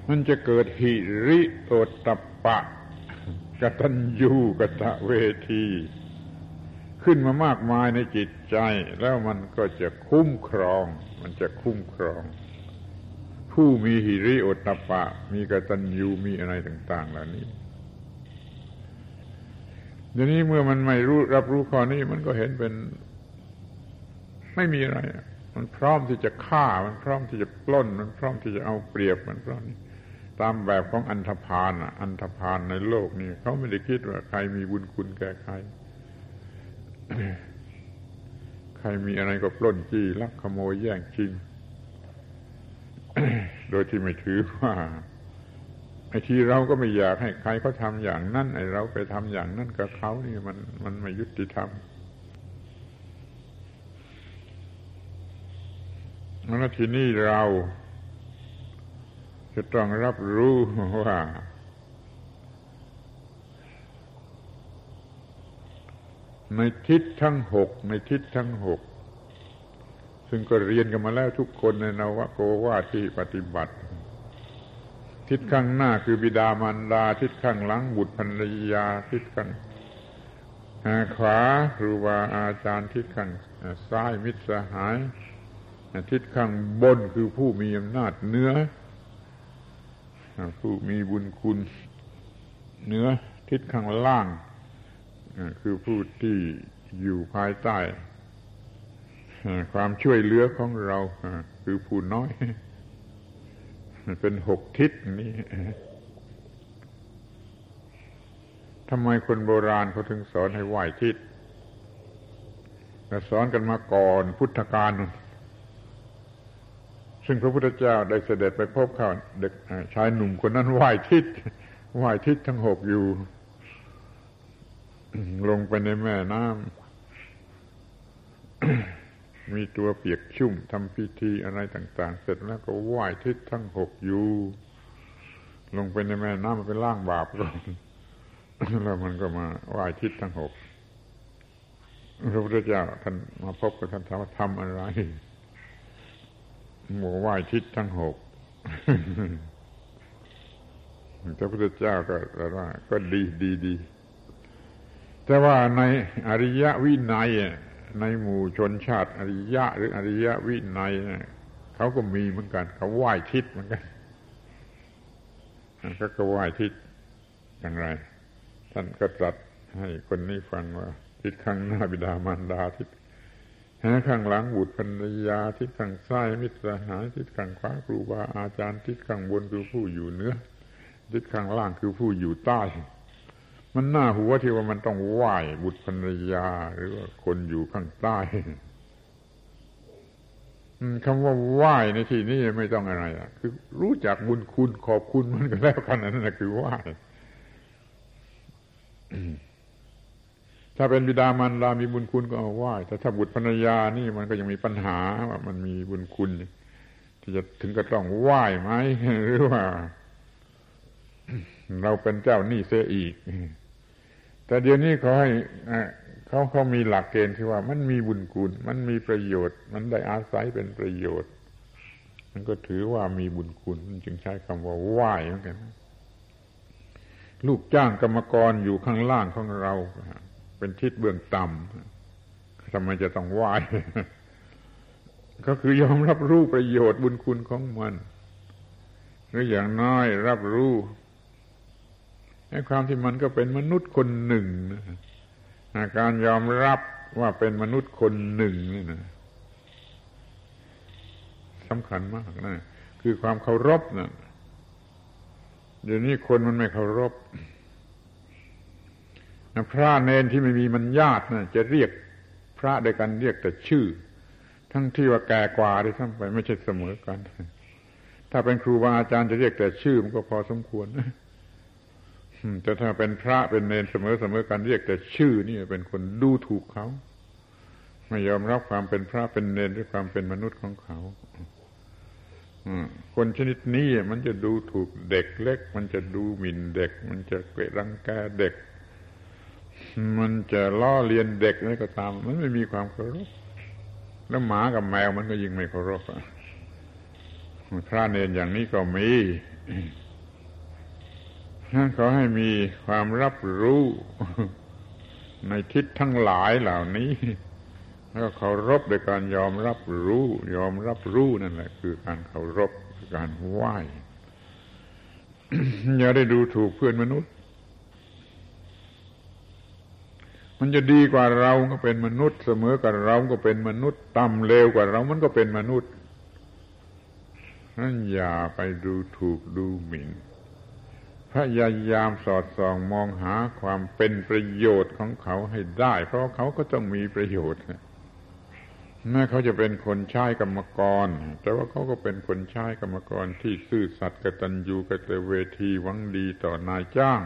มันจะเกิดหิริโอตตปะ กตัญญูกตะเวที ขึ้นมามากมายในจิตใจ แล้วมันก็จะคุ้มครอง มันจะคุ้มครอง ผู้มีหิริโอตตปะ มีกตัญญูมีอะไรต่าง ๆ เหล่านี้เดี๋ยวนี้เมื่อมันไม่รู้รับรู้ข้อนี้มันก็เห็นเป็น ไม่มีอะไร มันพร้อมที่จะฆ่า มันพร้อมที่จะปล้น มันพร้อมที่จะเอาเปรียบมันพร้อมนี้ ตามแบบของอันธพาลอันธพาลในโลกนี่เขาไม่ได้คิดว่าใครมีบุญคุณแก่ใคร ใครมีอะไรก็ปล้นจี้ลักขโมยแย่งชิง โดยที่ไม่ถือว่าไอ้ที่เราก็ไม่อยากให้ใครเขาทำอย่างนั้นไอ้เราไปทำอย่างนั้นกับเขานี่มันมันไม่ยุติธรรมแล้วทีนี้เรา จะต้องรับรู้ว่า ในทิศทั้งหกในทิศทั้งหก ซึ่งก็เรียนกันมาแล้วทุกคนในนวโกวาที่ปฏิบัติ ทิศข้างหน้าคือบิดามารดา ทิศข้างหลังบุตรภรรยา ทิศข้างขวาครูบาอาจารย์ทิศข้างซ้ายมิตรสหายทิศข้างบนคือผู้มีอำนาจเนื้อ ผู้มีบุญคุณเหนือทิศข้างล่าง คือผู้ที่อยู่ภายใต้ ความช่วยเหลือของเรา คือผู้น้อย เป็นหกทิศนี้ทำไมคนโบราณเขาถึงสอนให้ไหว้ทิศสอนกันมาก่อนพุทธกาล ซึ่งพระพุทธเจ้าได้เสด็จไปพบเขาเด็กชายหนุ่มคนนั้นไหว้ทิศไหว้ทิศทั้งหกอยู่ ลงไปในแม่น้ำมีตัวเปียกชุ่มทำพิธีอะไรต่าง ๆ เสร็จแล้วก็ไหว้ทิศทั้งหกอยู่ ลงไปในแม่น้ำมันเป็นล่างบาปก่อนแล้วมันก็มาไหว้ทิศทั้งหกพระพุทธเจ้าท่านมาพบกับท่านถามว่าทำอะไร หมู่ไหว้ทิศทั้งหกพระพุทธเจ้าก็ว่า ก็ดีดีดีแต่ว่าในอริยวินัยในหมู่ชนชาติ อริยะ หรืออริยวินัยเขาก็มีเหมือนกัน เขาไหว้ทิศเหมือนกันเขาก็ไหว้ทิศอย่างไร ท่านก็ตรัสให้คนนี้ฟังว่า ทิศข้างหน้าบิดามารดาทิศ ข้างหลังบุตรภรรยาทิศข้างซ้ายมิตรสหายทิศข้างขวาครูบาอาจารย์ทิศข้างบนคือผู้อยู่เหนือทิศข้างล่างคือผู้อยู่ใต้ มันน่าหัวที่ว่ามันต้องไหว้บุตรภรรยา หรือว่าคนอยู่ข้างใต้คำว่าไหว้ในที่นี้ไม่ต้องอะไรอะ คือรู้จักบุญคุณขอบคุณมันก็แล้วกันนั่นแหละคือไหว้ ถ้าเป็นบิดามารดามีบุญคุณก็เอาไหว้แต่ถ้าบุตรภรรยานี่มันก็ยังมีปัญหาว่ามันมีบุญคุณ ที่จะถึงก็ต้องไหว้ไหมหรือว่า เราเป็นเจ้าหนี้เสียอีก แต่เดี๋ยวนี้เขอให้เขาเขามีหลักเกณฑ์ที่ว่า มันมีบุญคุณ มันมีประโยชน์ มันได้อาศัยเป็นประโยชน์ มันก็ถือว่ามีบุญคุณมันจึงใช้คำว่าไหว้เหมือนกันลูกจ้างกรรมกรอยู่ข้างล่างของเรา เป็นทิศเบื้องต่ำทำไมจะต้องไหว้ก็คือยอมรับรู้ประโยชน์บุญคุณของมัน หรืออย่างน้อยรับรู้ในความที่มันก็เป็นมนุษย์คนหนึ่งนะการยอมรับว่าเป็นมนุษย์คนหนึ่งนี่นะสำคัญมากนะคือความเคารพนะเดี๋ยวนี้คนมันไม่เคารพ พระเนนที่ไม่มีมันญาตินะจะเรียกพระด้วยกันเรียกแต่ชื่อ ทั้งที่ว่าแก่กว่าด้วยซ้ำไปไม่ใช่เสมอกัน ถ้าเป็นครูบาอาจารย์จะเรียกแต่ชื่อมันก็พอสมควรนะแต่ถ้าเป็นพระเป็นเนนเสมอเสมอกันเรียกแต่ชื่อนี่เป็นคนดูถูกเขาไม่ยอมรับความเป็นพระเป็นเนนด้วยความเป็นมนุษย์ของเขาคนชนิดนี้มันจะดูถูกเด็กเล็ก มันจะดูหมิ่นเด็ก มันจะเกลียดรังแกเด็ก มันจะล้อเลียนเด็กอะไรก็ตาม มันไม่มีความเคารพแล้วหมากับแมวมันก็ยิ่งไม่เคารพพระเนนอย่างนี้ก็มีนั้นขอให้มีความรับรู้ ในทิศทั้งหลายเหล่านี้ แล้วเคารพโดยการยอมรับรู้ ยอมรับรู้นั่นแหละ คือการเคารพการไหว้อย่าได้ดูถูกเพื่อนมนุษย์ มันจะดีกว่าเราก็เป็นมนุษย์ เสมอกับเราก็เป็นมนุษย์ต่ำเลวกว่าเรามันก็เป็นมนุษย์นั่นอย่าไปดูถูกดูหมิ่นพยายามสอดส่องมองหาความเป็นประโยชน์ของเขาให้ได้ เพราะเขาก็ต้องมีประโยชน์แม้เขาจะเป็นคนใช้กรรมกร แต่ว่าเขาก็เป็นคนใช้กรรมกรที่ซื่อสัตย์กตัญญูกตเวทีหวังดีต่อนายจ้าง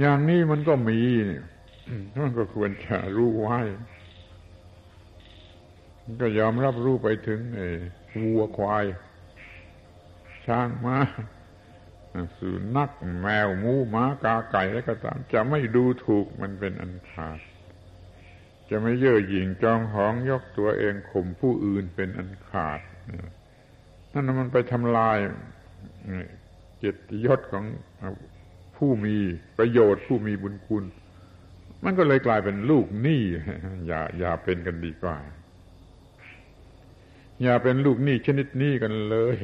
อย่างนี้มันก็มี มันก็ควรจะรู้ไว้ ก็ยอมรับรู้ไปถึงไอ้วัวควาย ช้างมา้าสุนัขแมวงูหมากาไก่อะไรก็ตาม จะไม่ดูถูกมันเป็นอันขาด จะไม่เย่อหยิ่งจองหองยกตัวเองข่มผู้อื่นเป็นอันขาดนั่นมันไปทำลายเกียรติยศของผู้มีประโยชน์ผู้มีบุญคุณ มันก็เลยกลายเป็นลูกหนี้อย่าอย่าเป็นกันดีกว่า อย่าเป็นลูกหนี้ชนิดนี้กันเลย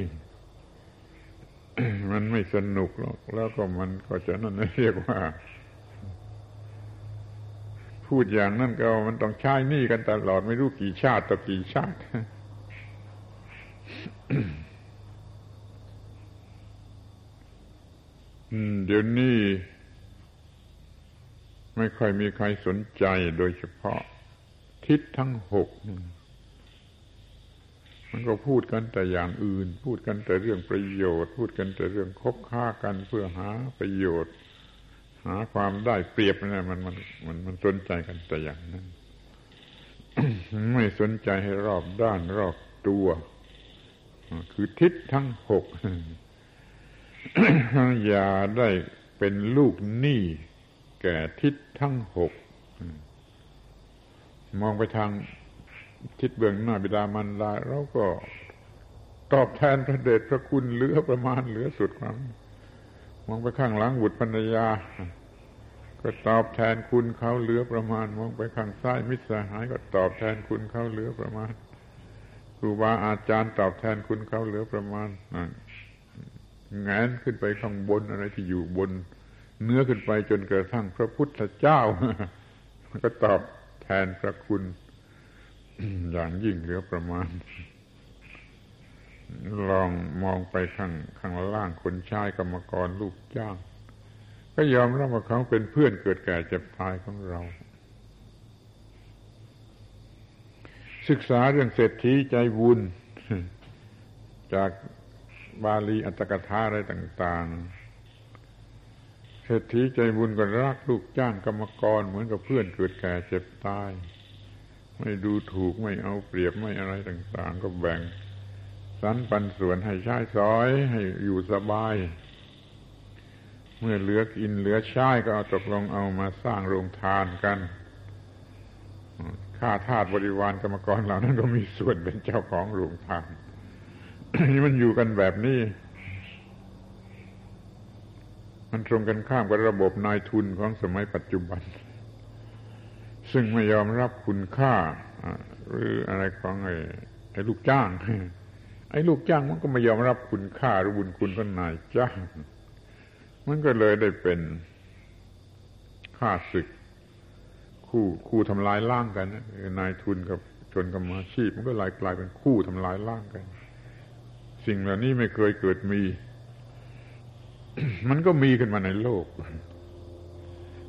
มันไม่สนุกหรอกแล้วก็มันก็จะนั่นเรียกว่า พูดอย่างนั้นก็มันต้องใช้หนี้กันตลอดไม่รู้กี่ชาติต่อกี่ชาติเดี๋ยวนี้ ไม่ค่อยมีใครสนใจโดยเฉพาะ ทิศทั้งหก มันก็พูดกันแต่อย่างอื่น พูดกันแต่เรื่องประโยชน์ พูดกันแต่เรื่องคบค้ากันเพื่อหาประโยชน์ หาความได้เปรียบนะมันมันมันมันสนใจกันแต่อย่างนั้น ไม่สนใจให้รอบด้านรอบตัว คือทิศทั้งหกอย่าได้เป็นลูกหนี้ แก่ทิศทั้งหก มองไปทางทิศเบื้องหน้าบิดามารดาเราก็ตอบแทนพระเดชพระคุณเหลือประมาณเหลือสุดความ มองไปข้างหลังบุตรภรรยา ก็ตอบแทนคุณเขาเหลือประมาณ มองไปข้างซ้ายมิตรสหาย ก็ตอบแทนคุณเขาเหลือประมาณครูบาอาจารย์ตอบแทนคุณเขาเหลือประมาณงานขึ้นไปข้างบนอะไรที่อยู่บน เนื้อขึ้นไปจนกระทั่งพระพุทธเจ้า ก็ตอบแทนพระคุณ อย่างยิ่งเหลือประมาณ ลองมองไปข้างข้างล่างคนชายกรรมกรลูกจ้าง ก็ยอมรับว่าเขาเป็นเพื่อนเกิดแก่เจ็บตายของเรา ศึกษาเรื่องเศรษฐีใจบุญจากบาลีอัตถกถาอะไรต่าง ๆ เศรษฐีใจบุญก็รักลูกจ้างกรรมกรเหมือนกับเพื่อนเกิดแก่เจ็บตาย ไม่ดูถูกไม่เอาเปรียบไม่อะไรต่างๆ ก็แบ่งสรรปันส่วนให้ใช้สอยให้อยู่สบาย เมื่อเหลือกินเหลือใช้ก็เอาตกลงเอามาสร้างโรงทานกันข้าทาสบริวารกรรมกรเหล่านั้นก็มีส่วนเป็นเจ้าของหลวงทางนี่มันอยู่กันแบบนี้ มันตรงกันข้ามกับระบบนายทุนของสมัยปัจจุบัน ซึ่งไม่ยอมรับคุณค่า หรืออะไรของไอ้ไอ้ลูกจ้าง ไอ้ลูกจ้างมันก็ไม่ยอมรับคุณค่าหรือบุญคุณของนายจ้าง มันก็เลยได้เป็นข้าศึก คู่คู่ทำลายล่างกันนายทุนกับชนกรรมาชีพ มันก็ลายกลายเป็นคู่ทำลายล่างกัน สิ่งเหล่านี้ไม่เคยเกิดมี มันก็มีขึ้นมาในโลก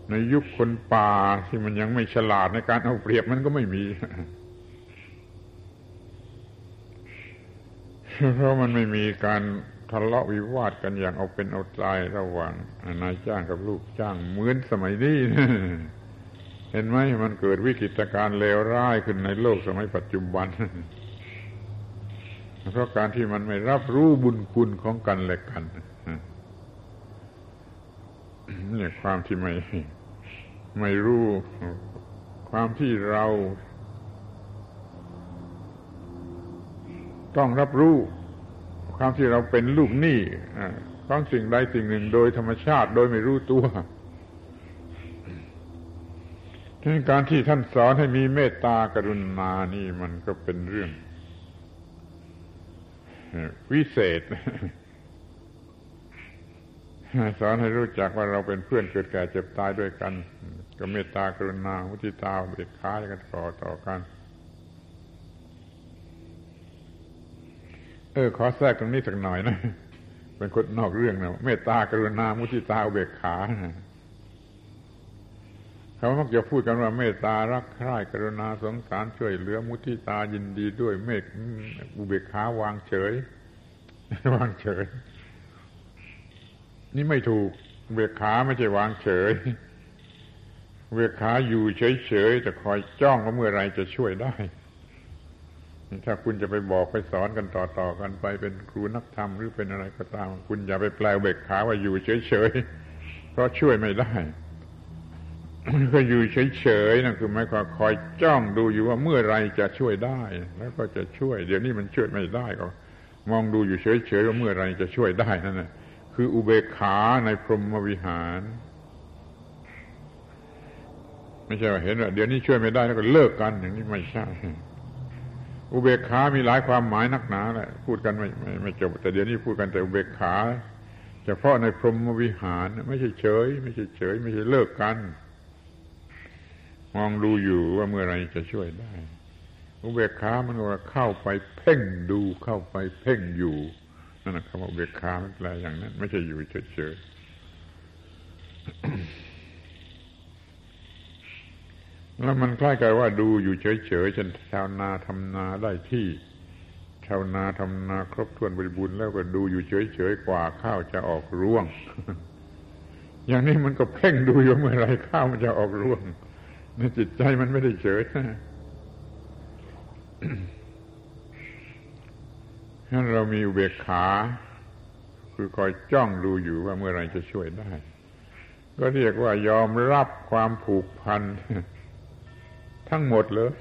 ในยุคคนป่าที่มันยังไม่ฉลาดในการเอาเปรียบมันก็ไม่มี เพราะมันไม่มีการทะเลาะวิวาทกันอย่างเอาเป็นเอาตายระหว่างนายจ้างกับลูกจ้างเหมือนสมัยนี้เห็นไหมมันเกิดวิกฤตการณ์เลวร้ายขึ้นในโลกสมัยปัจจุบัน เพราะการที่มันไม่รับรู้บุญคุณของกันและกัน เนี่ยความที่ไม่ไม่รู้ ความที่เรา ต้องรับรู้ ความที่เราเป็นลูกหนี้ของสิ่งใดสิ่งหนึ่งโดยธรรมชาติโดยไม่รู้ตัวทีนี้การที่ท่านสอนให้มีเมตตากรุณานี่มันก็เป็นเรื่อง วิเศษ สอนให้รู้จักว่าเราเป็นเพื่อนเกิดแก่เจ็บตายด้วยกัน ก็เมตตากรุณามุทิตาเบิดค้ากันต่อต่อกัน เออ ขอแทรกตรงนี้สักหน่อยนะ เป็นคนนอกเรื่องนะเมตตากรุณามุทิตาเบกขาเขามักจะพูดกันว่าเมตตารักใคร่กรุณาสงสารช่วยเหลือมุทิตายินดีด้วยเมตอุเบกขาวางเฉย วางเฉย นี่ไม่ถูกเบกขาไม่ใช่วางเฉยเบกขาอยู่เฉยๆแต่คอยจ้องว่าเมื่อไรจะช่วยได้ ถ้าคุณจะไปบอกไปสอนกันต่อๆกันไปเป็นครูนักธรรมหรือเป็นอะไรก็ตาม คุณอย่าไปแปลเบกขาว่าอยู่เฉยๆเพราะช่วยไม่ได้ก็อยู่เฉยๆนั่นคือหมายความคอยจ้องดูอยู่ว่าเมื่อไรจะช่วยได้ แล้วก็จะช่วย เดี๋ยวนี้มันช่วยไม่ได้ก็ มองดูอยู่เฉยๆว่าเมื่อไรจะช่วยได้นั่นแหละ คืออุเบกขาในพรหมวิหาร ไม่ใช่ว่าเห็นว่าเดี๋ยวนี้ช่วยไม่ได้แล้วก็เลิกกันอย่างนี้ไม่ใช่ อุเบกขามีหลายความหมายนักหนาแหละพูดกันไม่ไม่ไม่จบ แต่เดี๋ยวนี้พูดกันแต่อุเบกขาเฉพาะในพรหมวิหาร ไม่ใช่เฉย ไม่ใช่เฉย ไม่ใช่เลิกกัน มองดูอยู่ว่าเมื่อไรจะช่วยได้ อุเบกขามันว่าเข้าไปเพ่งดูเข้าไปเพ่งอยู่ นั่นแหละคำว่าอุเบกขาแปลอย่างนั้น ไม่ใช่อยู่เฉยแล้วมันคล้ายกับว่าดูอยู่เฉยๆจนชาวนาทำนาได้ที่ชาวนาทำนาครบถ้วนบริบูรณ์แล้วก็ดูอยู่เฉยๆกว่าข้าวจะออกร่วง อย่างนี้มันก็เพ่งดูอยู่เมื่อไรข้าวมันจะออกร่วงในจิตใจมันไม่ได้เฉย ถ้าเรามีอุเบกขา คือคอยจ้องดูอยู่ว่าเมื่อไรจะช่วยได้ ก็เรียกว่ายอมรับความผูกพัน ทั้งหมดเลย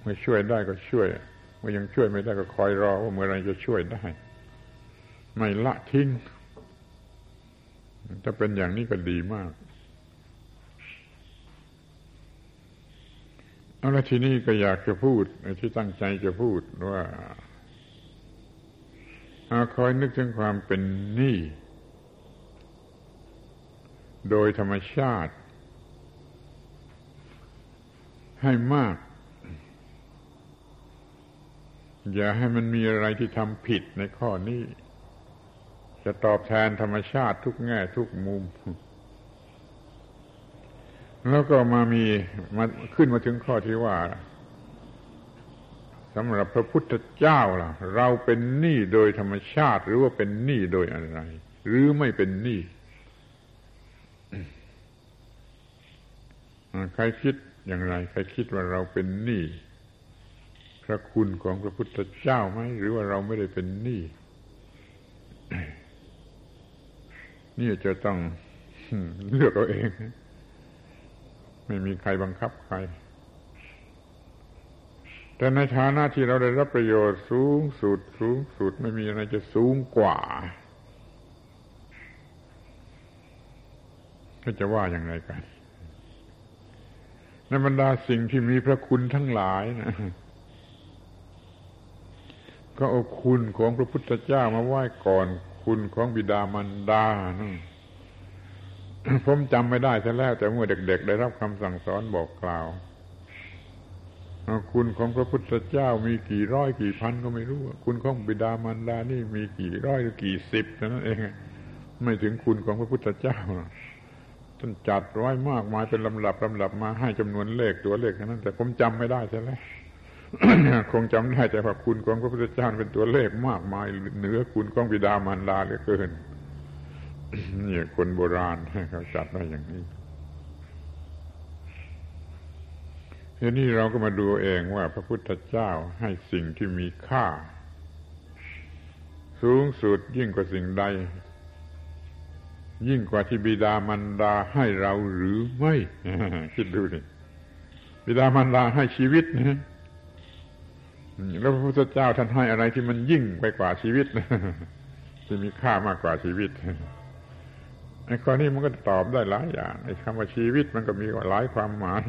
เมื่อช่วยได้ก็ช่วยเมื่อยังช่วยไม่ได้ก็คอยรอว่าเมื่อไรจะช่วยได้ ไม่ละทิ้งถ้าเป็นอย่างนี้ก็ดีมาก เอาละทีนี้ก็อยากจะพูดที่ตั้งใจจะพูดว่าคอยนึกถึงความเป็นหนี้โดยธรรมชาติ ให้มาก อย่าให้มันมีอะไรที่ทำผิดในข้อนี้ จะตอบแทนธรรมชาติทุกแง่ทุกมุม แล้วก็มามีมาขึ้นมาถึงข้อที่ว่าสำหรับพระพุทธเจ้าล่ะ เราเป็นหนี้โดยธรรมชาติ หรือว่าเป็นหนี้โดยอะไร หรือไม่เป็นหนี้ใครคิดอย่างไร ใครคิดว่าเราเป็นหนี้พระคุณของพระพุทธเจ้าไหมหรือว่าเราไม่ได้เป็นหนี้นี่จะต้องเลือกเอาเอง ไม่มีใครบังคับใคร แต่ในฐานะที่เราได้รับประโยชน์สูงสุดสูงสุดไม่มีอะไรจะสูงกว่าก็จะว่าอย่างไรกันในบรรดาสิ่งที่มีพระคุณทั้งหลายนะก็เอาคุณของพระพุทธเจ้ามาไหว้ก่อน คุณของบิดามารดานะ ผมจำไม่ได้ซะแล้ว แต่เมื่อเด็ก ๆ ได้รับคำสั่งสอนบอกกล่าวคุณของพระพุทธเจ้ามีกี่ร้อยกี่พันก็ไม่รู้ คุณของบิดามารดานี่มีกี่ร้อยหรือกี่สิบนั่นเอง ไม่ถึงคุณของพระพุทธเจ้าท่านจัดไว้มากมายเป็นลำดับลำดับมาให้จำนวนเลขตัวเลขนั้น แต่ผมจำไม่ได้ใช่ไหมคงจำได้แต่ว่าคุณของพระพุทธเจ้าเป็นตัวเลขมากมายเหนือคุณของบิดามารดาเหลือเกิน นี่คนโบราณเขาจัดได้อย่างนี้ทีนี้เราก็มาดูเองว่าพระพุทธเจ้าให้สิ่งที่มีค่า สูงสุดยิ่งกว่าสิ่งใด ยิ่งกว่าที่บิดามารดาให้เราหรือไม่คิดดูดิบิดามารดาให้ชีวิตนะแล้วพระพุทธเจ้าท่านให้อะไรที่มันยิ่งไปกว่าชีวิตที่มีค่ามากกว่าชีวิต ไอ้ข้อนี้มันก็ตอบได้หลายอย่างไอ้คำว่าชีวิตมันก็มีหลายความหมาย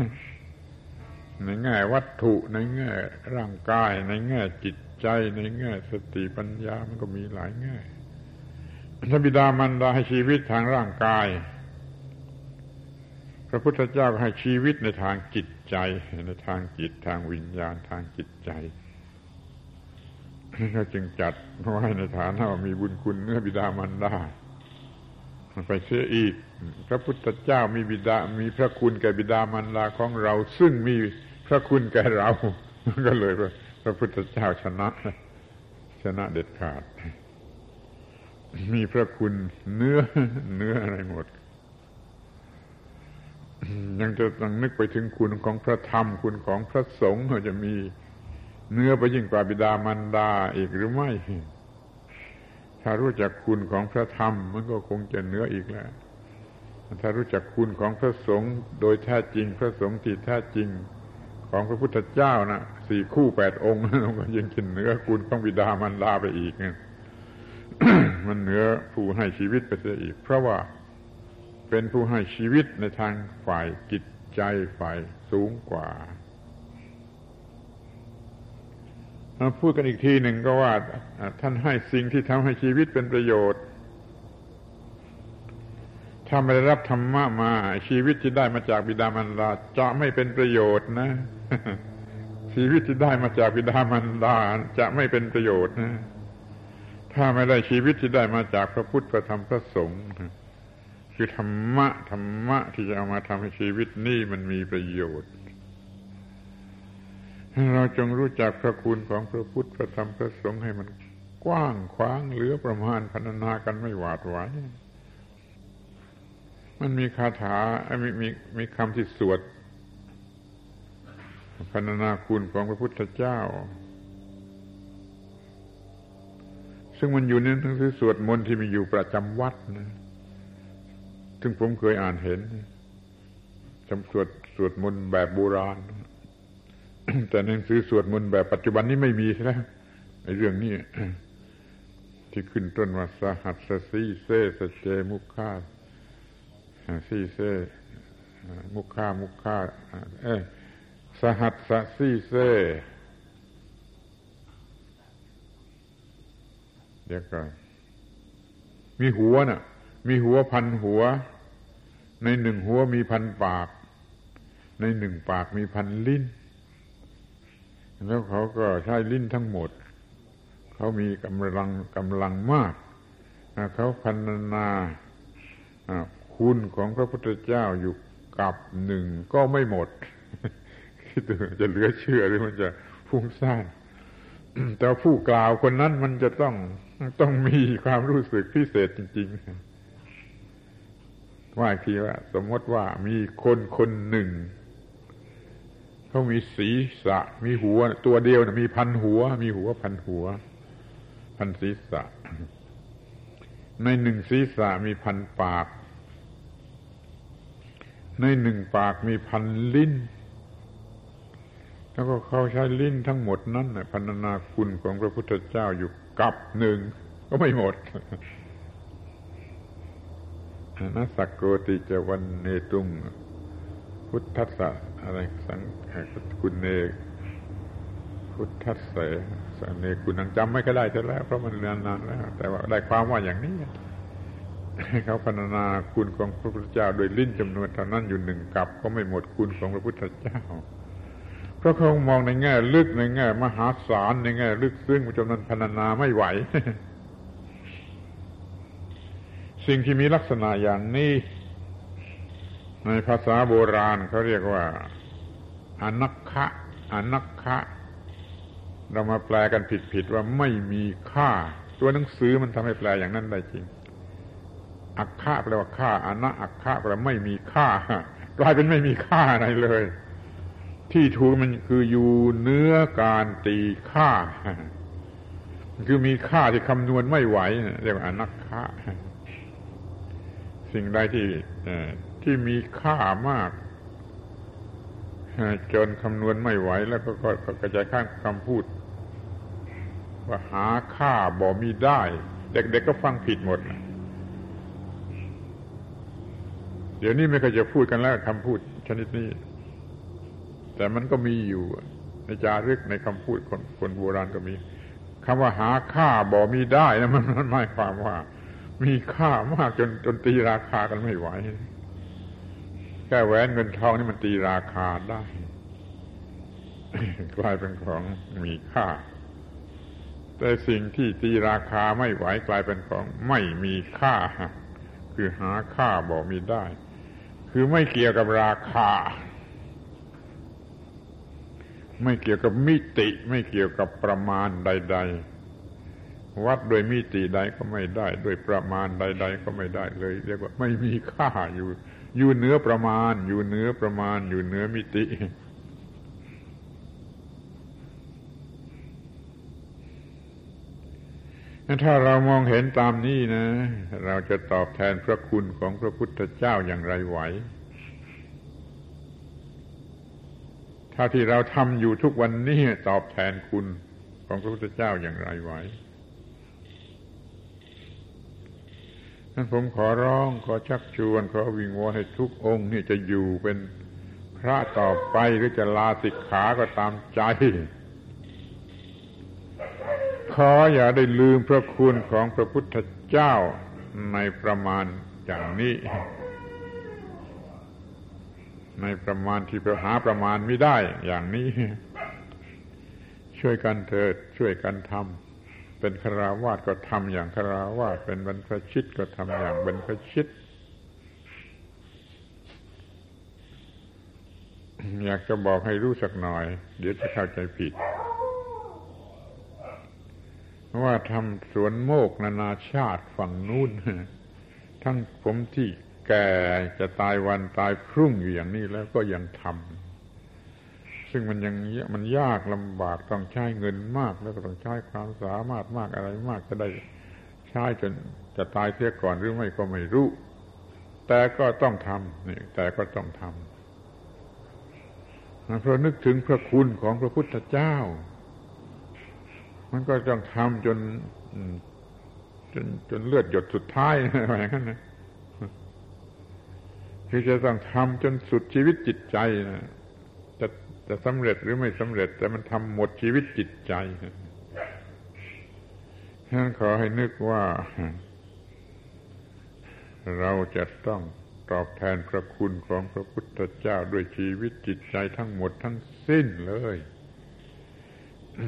ในแง่วัตถุในแง่ร่างกาย ในแง่จิตใจ ในแง่สติปัญญามันก็มีหลายแง่พระบิดามันดาให้ชีวิตทางร่างกาย พระพุทธเจ้าให้ชีวิตในทางจิตใจ ในทางจิตทางวิญญาณทางจิตใจเขาจึงจัดไว้ในฐานะว่ามีบุญคุณเนื้อบิดามันดา ไปเสียอีก พระพุทธเจ้ามีบิดา มีพระคุณแก่บิดามารดาของเรา ซึ่งมีพระคุณแก่เราก็เลยพระพุทธเจ้าชนะ ชนะเด็ดขาด มีพระคุณเนื้อเนื้ออะไรหมด ยังจะต้องนึกไปถึงคุณของพระธรรม คุณของพระสงฆ์จะมีเนื้อไปยิ่งกว่าบิดามารดาอีกหรือไม่ ถ้ารู้จักคุณของพระธรรม มันก็คงจะเนื้ออีกแล้ว ถ้ารู้จักคุณของพระสงฆ์โดยแท้จริง พระสงฆ์ที่แท้จริงของพระพุทธเจ้านะสี่คู่แปดองค์มันก็ยังกินเนื้อคุณของบิดามารดาไปอีกมันเหนือผู้ให้ชีวิตไปเสียอีก เพราะว่าเป็นผู้ให้ชีวิตในทางฝ่ายจิตใจฝ่ายสูงกว่า พูดกันอีกทีหนึ่งก็ว่าท่านให้สิ่งที่ทำให้ชีวิตเป็นประโยชน์ ถ้าไม่ได้รับธรรมะมา ชีวิตที่ได้มาจากบิดามารดาจะไม่เป็นประโยชน์นะ ชีวิตที่ได้มาจากบิดามารดาจะไม่เป็นประโยชน์นะ ถ้าไม่ได้ชีวิตที่ได้มาจากพระพุทธพระธรรมพระสงฆ์คือธรรมะธรรมะที่จะเอามาทำให้ชีวิตนี่มันมีประโยชน์ เราจงรู้จักพระคุณของพระพุทธพระธรรมพระสงฆ์ให้มันกว้างขวางเหลือประมาณพันนากันไม่หวาดหวมันมีคาถามีมีมีคำที่สวดพันนาคุณของพระพุทธเจ้า ซึ่งมันอยู่ในหนังสือสวดมนต์ที่มีอยู่ประจำวัดนะซึ่งผมเคยอ่านเห็นจำสวดสวดมนต์แบบโบราณ แต่หนังสือสวดมนต์แบบปัจจุบันนี้ไม่มีแล้วไอ้เรื่องนี้ที่ขึ้นต้นว่าสหัสสีเซสเจมุขคาสีเซมุขคามุขคาเอสหัสสีเซเดี๋ยวก่อนมีหัวน่ะ มีหัวพันหัว ในหนึ่งหัวมีพันปาก ในหนึ่งปากมีพันลิ้น แล้วเขาก็ใช้ลิ้นทั้งหมด เขามีกำลังกำลังมาก เขาพันนาคุณของพระพุทธเจ้าอยู่กับหนึ่งก็ไม่หมดคิดดูจะเหลือเชื่อหรือมันจะฟุ้งซ่านแต่ผู้กล่าวคนนั้นมันจะต้องต้องมีความรู้สึกพิเศษจริง ๆ ว่าทีว่า สมมติว่ามีคนคนหนึ่ง เขามีศีรษะ มีหัว ตัวเดียวนะมีพันหัว มีหัวพันหัว พันศีรษะ ในหนึ่งศีรษะมีพันปาก ในหนึ่งปากมีพันลิ้น แล้วก็เขาใช้ลิ้นทั้งหมดนั้นพันนาคุณของพระพุทธเจ้าอยู่กับหนึ่งก็ไม่หมดนัสักโกติจวันเนตุง พุทธัสสะ อะไรสังคุณเนพุทธัสสะสังเนคุณนังจำไม่ก็ได้จะแล้ว เพราะมันนานนานแล้ว แต่ว่าได้ความว่าอย่างนี้เขาพรรณนาคุณของพระพุทธเจ้า โดยลิ้นจำนวนเท่านั้นอยู่หนึ่งกับ ก็ไม่หมดคุณของพระพุทธเจ้าเพราะเขามองในแง่ลึกในแง่ มหาศาลในแง่ ลึกซึ้งจำนวนพรรณนาไม่ไหว สิ่งที่มีลักษณะอย่างนี้ ในภาษาโบราณเขาเรียกว่าอนักคะอนักคะ เรามาแปลกันผิดๆว่าไม่มีค่า ตัวหนังสือมันทำให้แปลอย่างนั้นได้จริง อักขะแปลว่าค่าอนะอักขะแปลไม่มีค่ากลายเป็นไม่มีค่าอะไรเลย ที่ถูกมันคืออยู่เนื้อการตีค่า คือมีค่าที่คำนวณไม่ไหว เรียกว่าอนักขะสิ่งใดที่ ที่มีค่ามาก จนคำนวณไม่ไหวแล้วก็กระจายข้างคำพูด ว่าหาค่าบ่มีได้ เด็กๆก็ฟังผิดหมด เดี๋ยวนี้ไม่เคยจะพูดกันแล้วคำพูดชนิดนี้ แต่มันก็มีอยู่ ในจารึกในคำพูดคนคนโบราณก็มีคำว่าหาค่าบ่มีได้นะมันมันหมายความว่า มีค่ามากจนจนตีราคากันไม่ไหว แค่แหวนเงินทองนี่มันตีราคาได้ กลายเป็นของมีค่า แต่สิ่งที่ตีราคาไม่ไหวกลายเป็นของไม่มีค่า คือหาค่าบอกมีได้ คือไม่เกี่ยวกับราคา ไม่เกี่ยวกับมิติ ไม่เกี่ยวกับประมาณใด ๆ วัดโดยมิติใดก็ไม่ได้ โดยประมาณใด ๆ ก็ไม่ได้เลย เรียกว่าไม่มีค่าอยู่ อยู่เหนือประมาณ อยู่เหนือประมาณ อยู่เหนือมิติ ถ้าเรามองเห็นตามนี้นะ เราจะตอบแทนพระคุณของพระพุทธเจ้าอย่างไรไหว ถ้าที่เราทำอยู่ทุกวันนี้ตอบแทนคุณของพระพุทธเจ้าอย่างไรไหว นั้นผมขอร้องขอชักชวนขอวิงวอนให้ทุกองค์นี่จะอยู่เป็นพระต่อไปหรือจะลาสิกขาก็ตามใจ ขออย่าได้ลืมพระคุณของพระพุทธเจ้าในประมาณอย่างนี้ ในประมาณที่หาประมาณไม่ได้อย่างนี้ ช่วยกันเถิดช่วยกันทำ เป็นคราวาสก็ทำอย่างคราวาสเป็นบรรพชิตก็ทำอย่างบรรพชิต อยากจะบอกให้รู้สักหน่อย เดี๋ยวจะเข้าใจผิด ว่าทำสวนโมกนานาชาติฝั่งนู้นทั้งผมที่แก่จะตายวันตายพรุ่งอยู่อย่างนี้แล้วก็ยังทำ ซึ่งมันยังมันยากลำบากต้องใช้เงินมาก แล้วก็ต้องใช้ความสามารถมากอะไรมากจะได้ใช้จนจะตายเสียก่อนหรือไม่ก็ไม่รู้ แต่ก็ต้องทำนี่แต่ก็ต้องทำเพราะนึกถึงพระคุณของพระพุทธเจ้า มันก็ต้องทำจนจนจนเลือดหยดสุดท้ายอะไรอย่างนั้นนะคือจะต้องทำจนสุดชีวิตจิตใจนะ จะสำเร็จหรือไม่สำเร็จ แต่มันทำหมดชีวิตจิตใจฉะนั้นขอให้นึกว่า เราจะต้องตอบแทนพระคุณของพระพุทธเจ้าด้วยชีวิตจิตใจทั้งหมดทั้งสิ้นเลย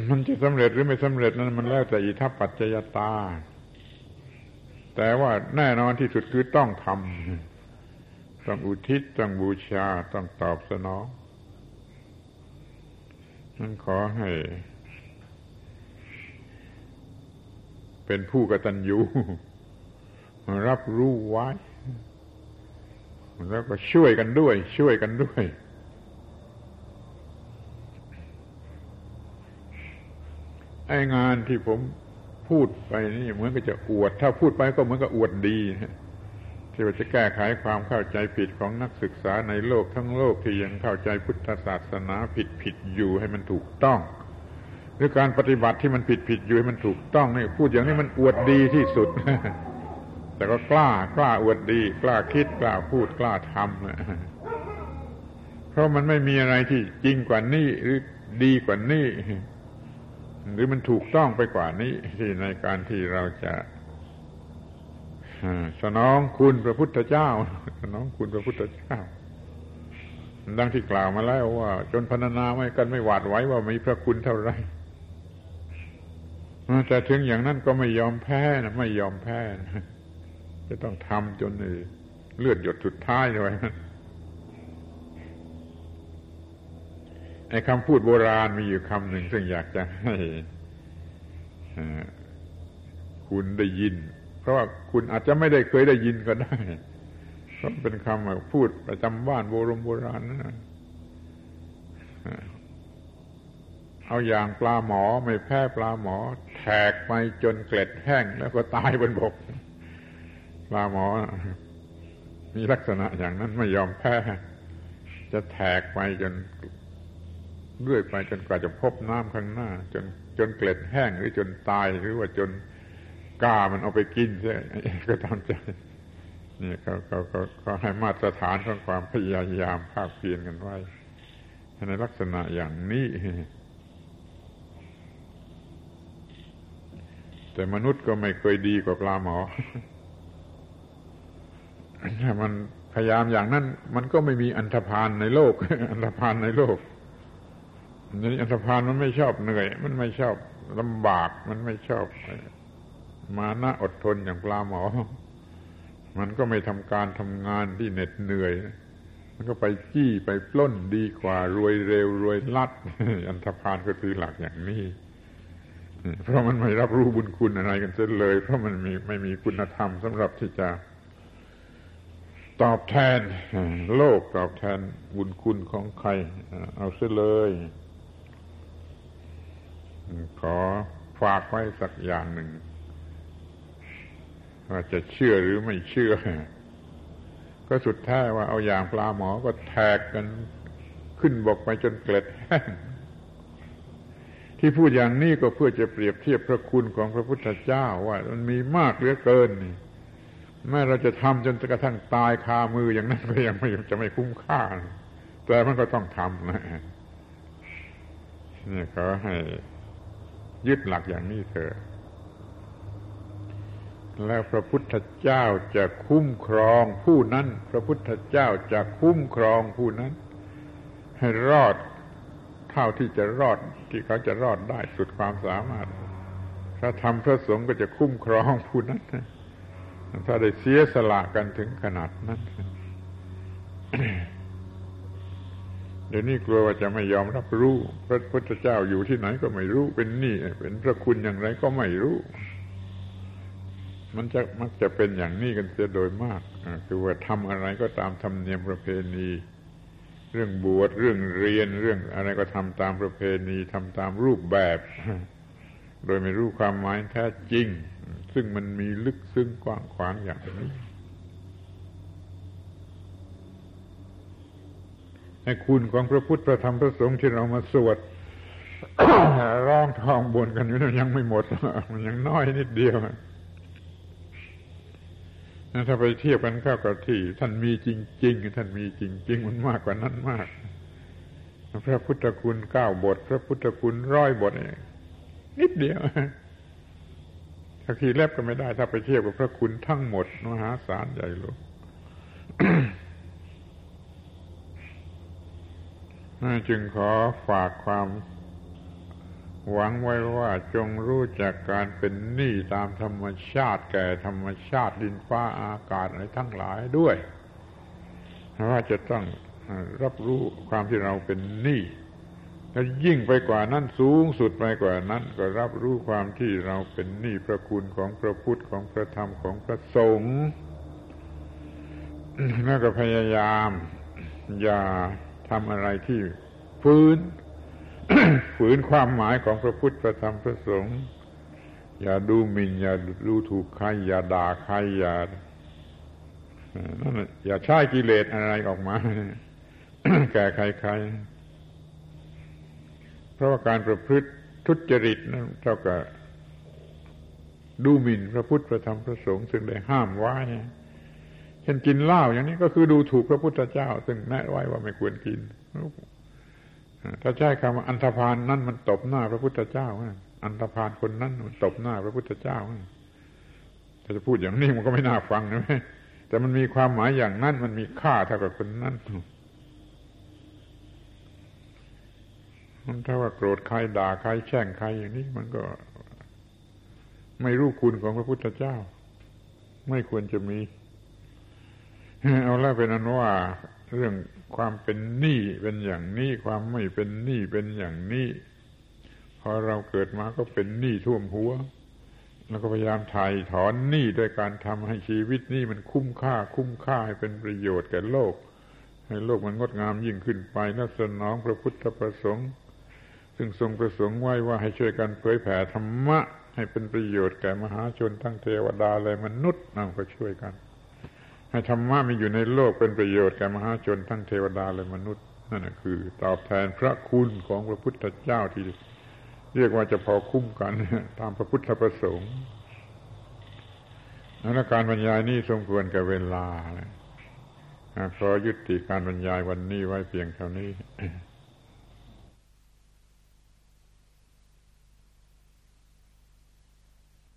มันจะสำเร็จหรือไม่สำเร็จนั้นมันแล้วแต่อิทัปปัจจยตา แต่ว่าแน่นอนที่สุดคือต้องทำต้องอุทิศต้องบูชาต้องตอบสนอง นั้นขอให้ เป็นผู้กตัญญูรับรู้ไว้ แล้วก็ช่วยกันด้วย ช่วยกันด้วย ไอ้งานที่ผมพูดไปนี่เหมือนกับจะอวด ถ้าพูดไปก็เหมือนกับอวดดีที่ ที่ว่าจะแก้ไขความเข้าใจผิดของนักศึกษาในโลกทั้งโลกที่ยังเข้าใจพุทธศาสนาผิดผิดอยู่ให้มันถูกต้อง หรือการปฏิบัติที่มันผิดผิดอยู่ให้มันถูกต้องนี่พูดอย่างนี้มันอวดดีที่สุด แต่ก็กล้ากล้าอวดดี กล้าคิดกล้าพูดกล้าทำเพราะมันไม่มีอะไรที่จริงกว่านี้หรือดีกว่านี้หรือมันถูกต้องไปกว่านี้ที่ในการที่เราจะ สนองคุณพระพุทธเจ้า สนองคุณพระพุทธเจ้า ดังที่กล่าวมาแล้วว่า จนพรรณนาไม่กันไม่หวาดไหวว่ามีพระคุณเท่าไรแต่ถึงอย่างนั้นก็ไม่ยอมแพ้นะไม่ยอมแพ้นะจะต้องทำจนเลือดหยดสุดท้ายเลยไอ้คำพูดโบราณมีอยู่คำหนึ่งซึ่งอยากจะให้คุณได้ยิน เพราะว่าคุณอาจจะไม่ได้เคยได้ยินก็ได้เพราะเป็นคำพูดประจำบ้านโบรโบราณนะเอาอย่างปลาหมอไม่แพ้ปลาหมอ แทกไปจนเกล็ดแห้งแล้วก็ตายบนบก ปลาหมอ มีลักษณะอย่างนั้นไม่ยอมแพ้ จะแทกไปจนเรื่อยไปจนกว่าจะพบน้ำข้างหน้า จนจนเกล็ดแห้งหรือจนตายหรือว่าจน ก้ามันเอาไปกินใช่ก็ตามใจนี่เขาเขาเขาเขาให้มาตรฐานของความพยายามภาคเพียรกันไว้ในลักษณะอย่างนี้ แต่มนุษย์ก็ไม่เคยดีกว่าปลาหมอถ้ามันพยายามอย่างนั้น มันก็ไม่มีอันธพาลในโลก อันธพาลในโลกนี่อันธพาลมันไม่ชอบเหนื่อย มันไม่ชอบลำบากมันไม่ชอบ มานะอดทนอย่างปลาหมอ มันก็ไม่ทำการทำงานที่เหน็ดเหนื่อย มันก็ไปจี้ไปปล้นดีกว่ารวยเร็วรวยลัด อันธพาลก็คือหลักอย่างนี้เพราะมันไม่รับรู้บุญคุณอะไรกันเสียเลย เพราะมันมีไม่มีคุณธรรมสำหรับที่จะ ตอบแทน โลกตอบแทนบุญคุณของใคร เอาเสียเลย ขอฝากไว้สักอย่างหนึ่ง ว่าจะเชื่อหรือไม่เชื่อ ก็สุดท้ายว่าเอาอย่างปลาหมอก็แทกกันขึ้นบกไปจนเกล็ดแห้งที่พูดอย่างนี้ก็เพื่อจะเปรียบเทียบพระคุณของพระพุทธเจ้าว่า มันมีมากเหลือเกินแม้เราจะทำจนกระทั่งตายคามืออย่างนั้นก็ยังไม่จะไม่คุ้มค่า แต่มันก็ต้องทำนะนี่เขาให้ยึดหลักอย่างนี้เถอะ แล้วพระพุทธเจ้าจะคุ้มครองผู้นั้น พระพุทธเจ้าจะคุ้มครองผู้นั้น ให้รอดเท่าที่จะรอดที่เขาจะรอดได้สุดความสามารถถ้าทำพระสงฆ์ก็จะคุ้มครองผู้นั้น ถ้าได้เสียสละกันถึงขนาดนั้นเดี๋ยวนี้กลัวว่าจะไม่ยอมรับรู้ พระพุทธเจ้าอยู่ที่ไหนก็ไม่รู้เป็นนี่เป็นพระคุณอย่างไรก็ไม่รู้ มันจะมักจะเป็นอย่างนี้กันเสียโดยมากคือว่าทำอะไรก็ตามธรรมเนียมประเพณี เรื่องบวชเรื่องเรียนเรื่องอะไรก็ทำตามประเพณีทำตามรูปแบบ โดยไม่รู้ความหมายแท้จริง ซึ่งมันมีลึกซึ้งกว้างขวางอย่างนี้ให้คุณของพระพุทธพระธรรมพระสงฆ์ที่เรามาสวดร้องทองบนกันอยู่นั้นยังไม่หมดมันยังน้อยนิดเดียว ถ้าไปเทียบกันเข้ากับที่ ท่านมีจริง ๆ ท่านมีจริง ๆ มันมากกว่านั้นมาก พระพุทธคุณเก้าบท พระพุทธคุณร้อยบทนิดเดียวถ้าขีเล็บก็ไม่ได้ ถ้าไปเทียบกับพระคุณทั้งหมดมหาศาลใหญ่หลวงจึงขอฝากความ หวังไว้ว่าจงรู้จักการเป็นหนี้ตามธรรมชาติแก่ธรรมชาติดินฟ้าอากาศอะไรทั้งหลายด้วยว่าจะต้องรับรู้ความที่เราเป็นหนี้แล้วยิ่งไปกว่านั้นสูงสุดไปกว่านั้นก็รับรู้ความที่เราเป็นหนี้พระคุณของพระพุทธของพระธรรมของพระสงฆ์แล้วก็พยายาม อย่าทำอะไรที่ฝืน ฝืนความหมายของพระพุทธพระธรรมพระสงฆ์อย่าดูหมิ่นอย่าดูถูกใครอย่าด่าใครอย่านั่นอย่าใช้กิเลสอะไรออกมา แก่ใครๆเพราะว่าการประพฤติทุจริตนั้นเท่ากับดูหมิ่นพระพุทธพระธรรมพระสงฆ์ซึ่งได้ห้ามไว้เช่นกินเหล้าอย่างนี้ก็คือดูถูกพระพุทธเจ้า ซึ่งแนะไว้ว่าไม่ควรกิน ถ้าใช้คำว่าอันธพาลนั่นมันตบหน้าพระพุทธเจ้าอันธพาลคนนั้นมันตบหน้าพระพุทธเจ้าถ้าจะพูดอย่างนี้มันก็ไม่น่าฟังนะแต่มันมีความหมายอย่างนั้นมันมีค่าเท่ากับคนนั้นมันถ้าว่าโกรธใครด่าใครแช่งใครอย่างนี้มันก็ ไม่รู้คุณของพระพุทธเจ้า ไม่ควรจะมี เอาละเป็นอันว่าเรื่อง ความเป็นหนี้เป็นอย่างนี้ความไม่เป็นหนี้เป็นอย่างนี้พอเราเกิดมาก็เป็นหนี้ท่วมหัว แล้วก็พยายามถ่ายถอนหนี้ด้วยการทำให้ชีวิตนี้มันคุ้มค่า คุ้มค่าให้เป็นประโยชน์แก่โลก ให้โลกมันงดงามยิ่งขึ้นไปนัสนองพระพุทธประสงค์ ซึ่งทรงประสงค์ไว้ว่าให้ช่วยกันเผยแผ่ธรรมะ ให้เป็นประโยชน์แก่มหาชนทั้งเทวดาและมนุษย์นั่งก็ช่วยกัน ให้ธรรมะมีอยู่ในโลกเป็นประโยชน์แก่มหาชนทั้งเทวดาและมนุษย์นั่นคือ ตอบแทนพระคุณของพระพุทธเจ้าที่เรียกว่าจะพอคุ้มกันตามพระพุทธประสงค์นักการบรรยายนี้สมควรกับเวลาขอยุติการบรรยายวันนี้ไว้เพียงเท่านี้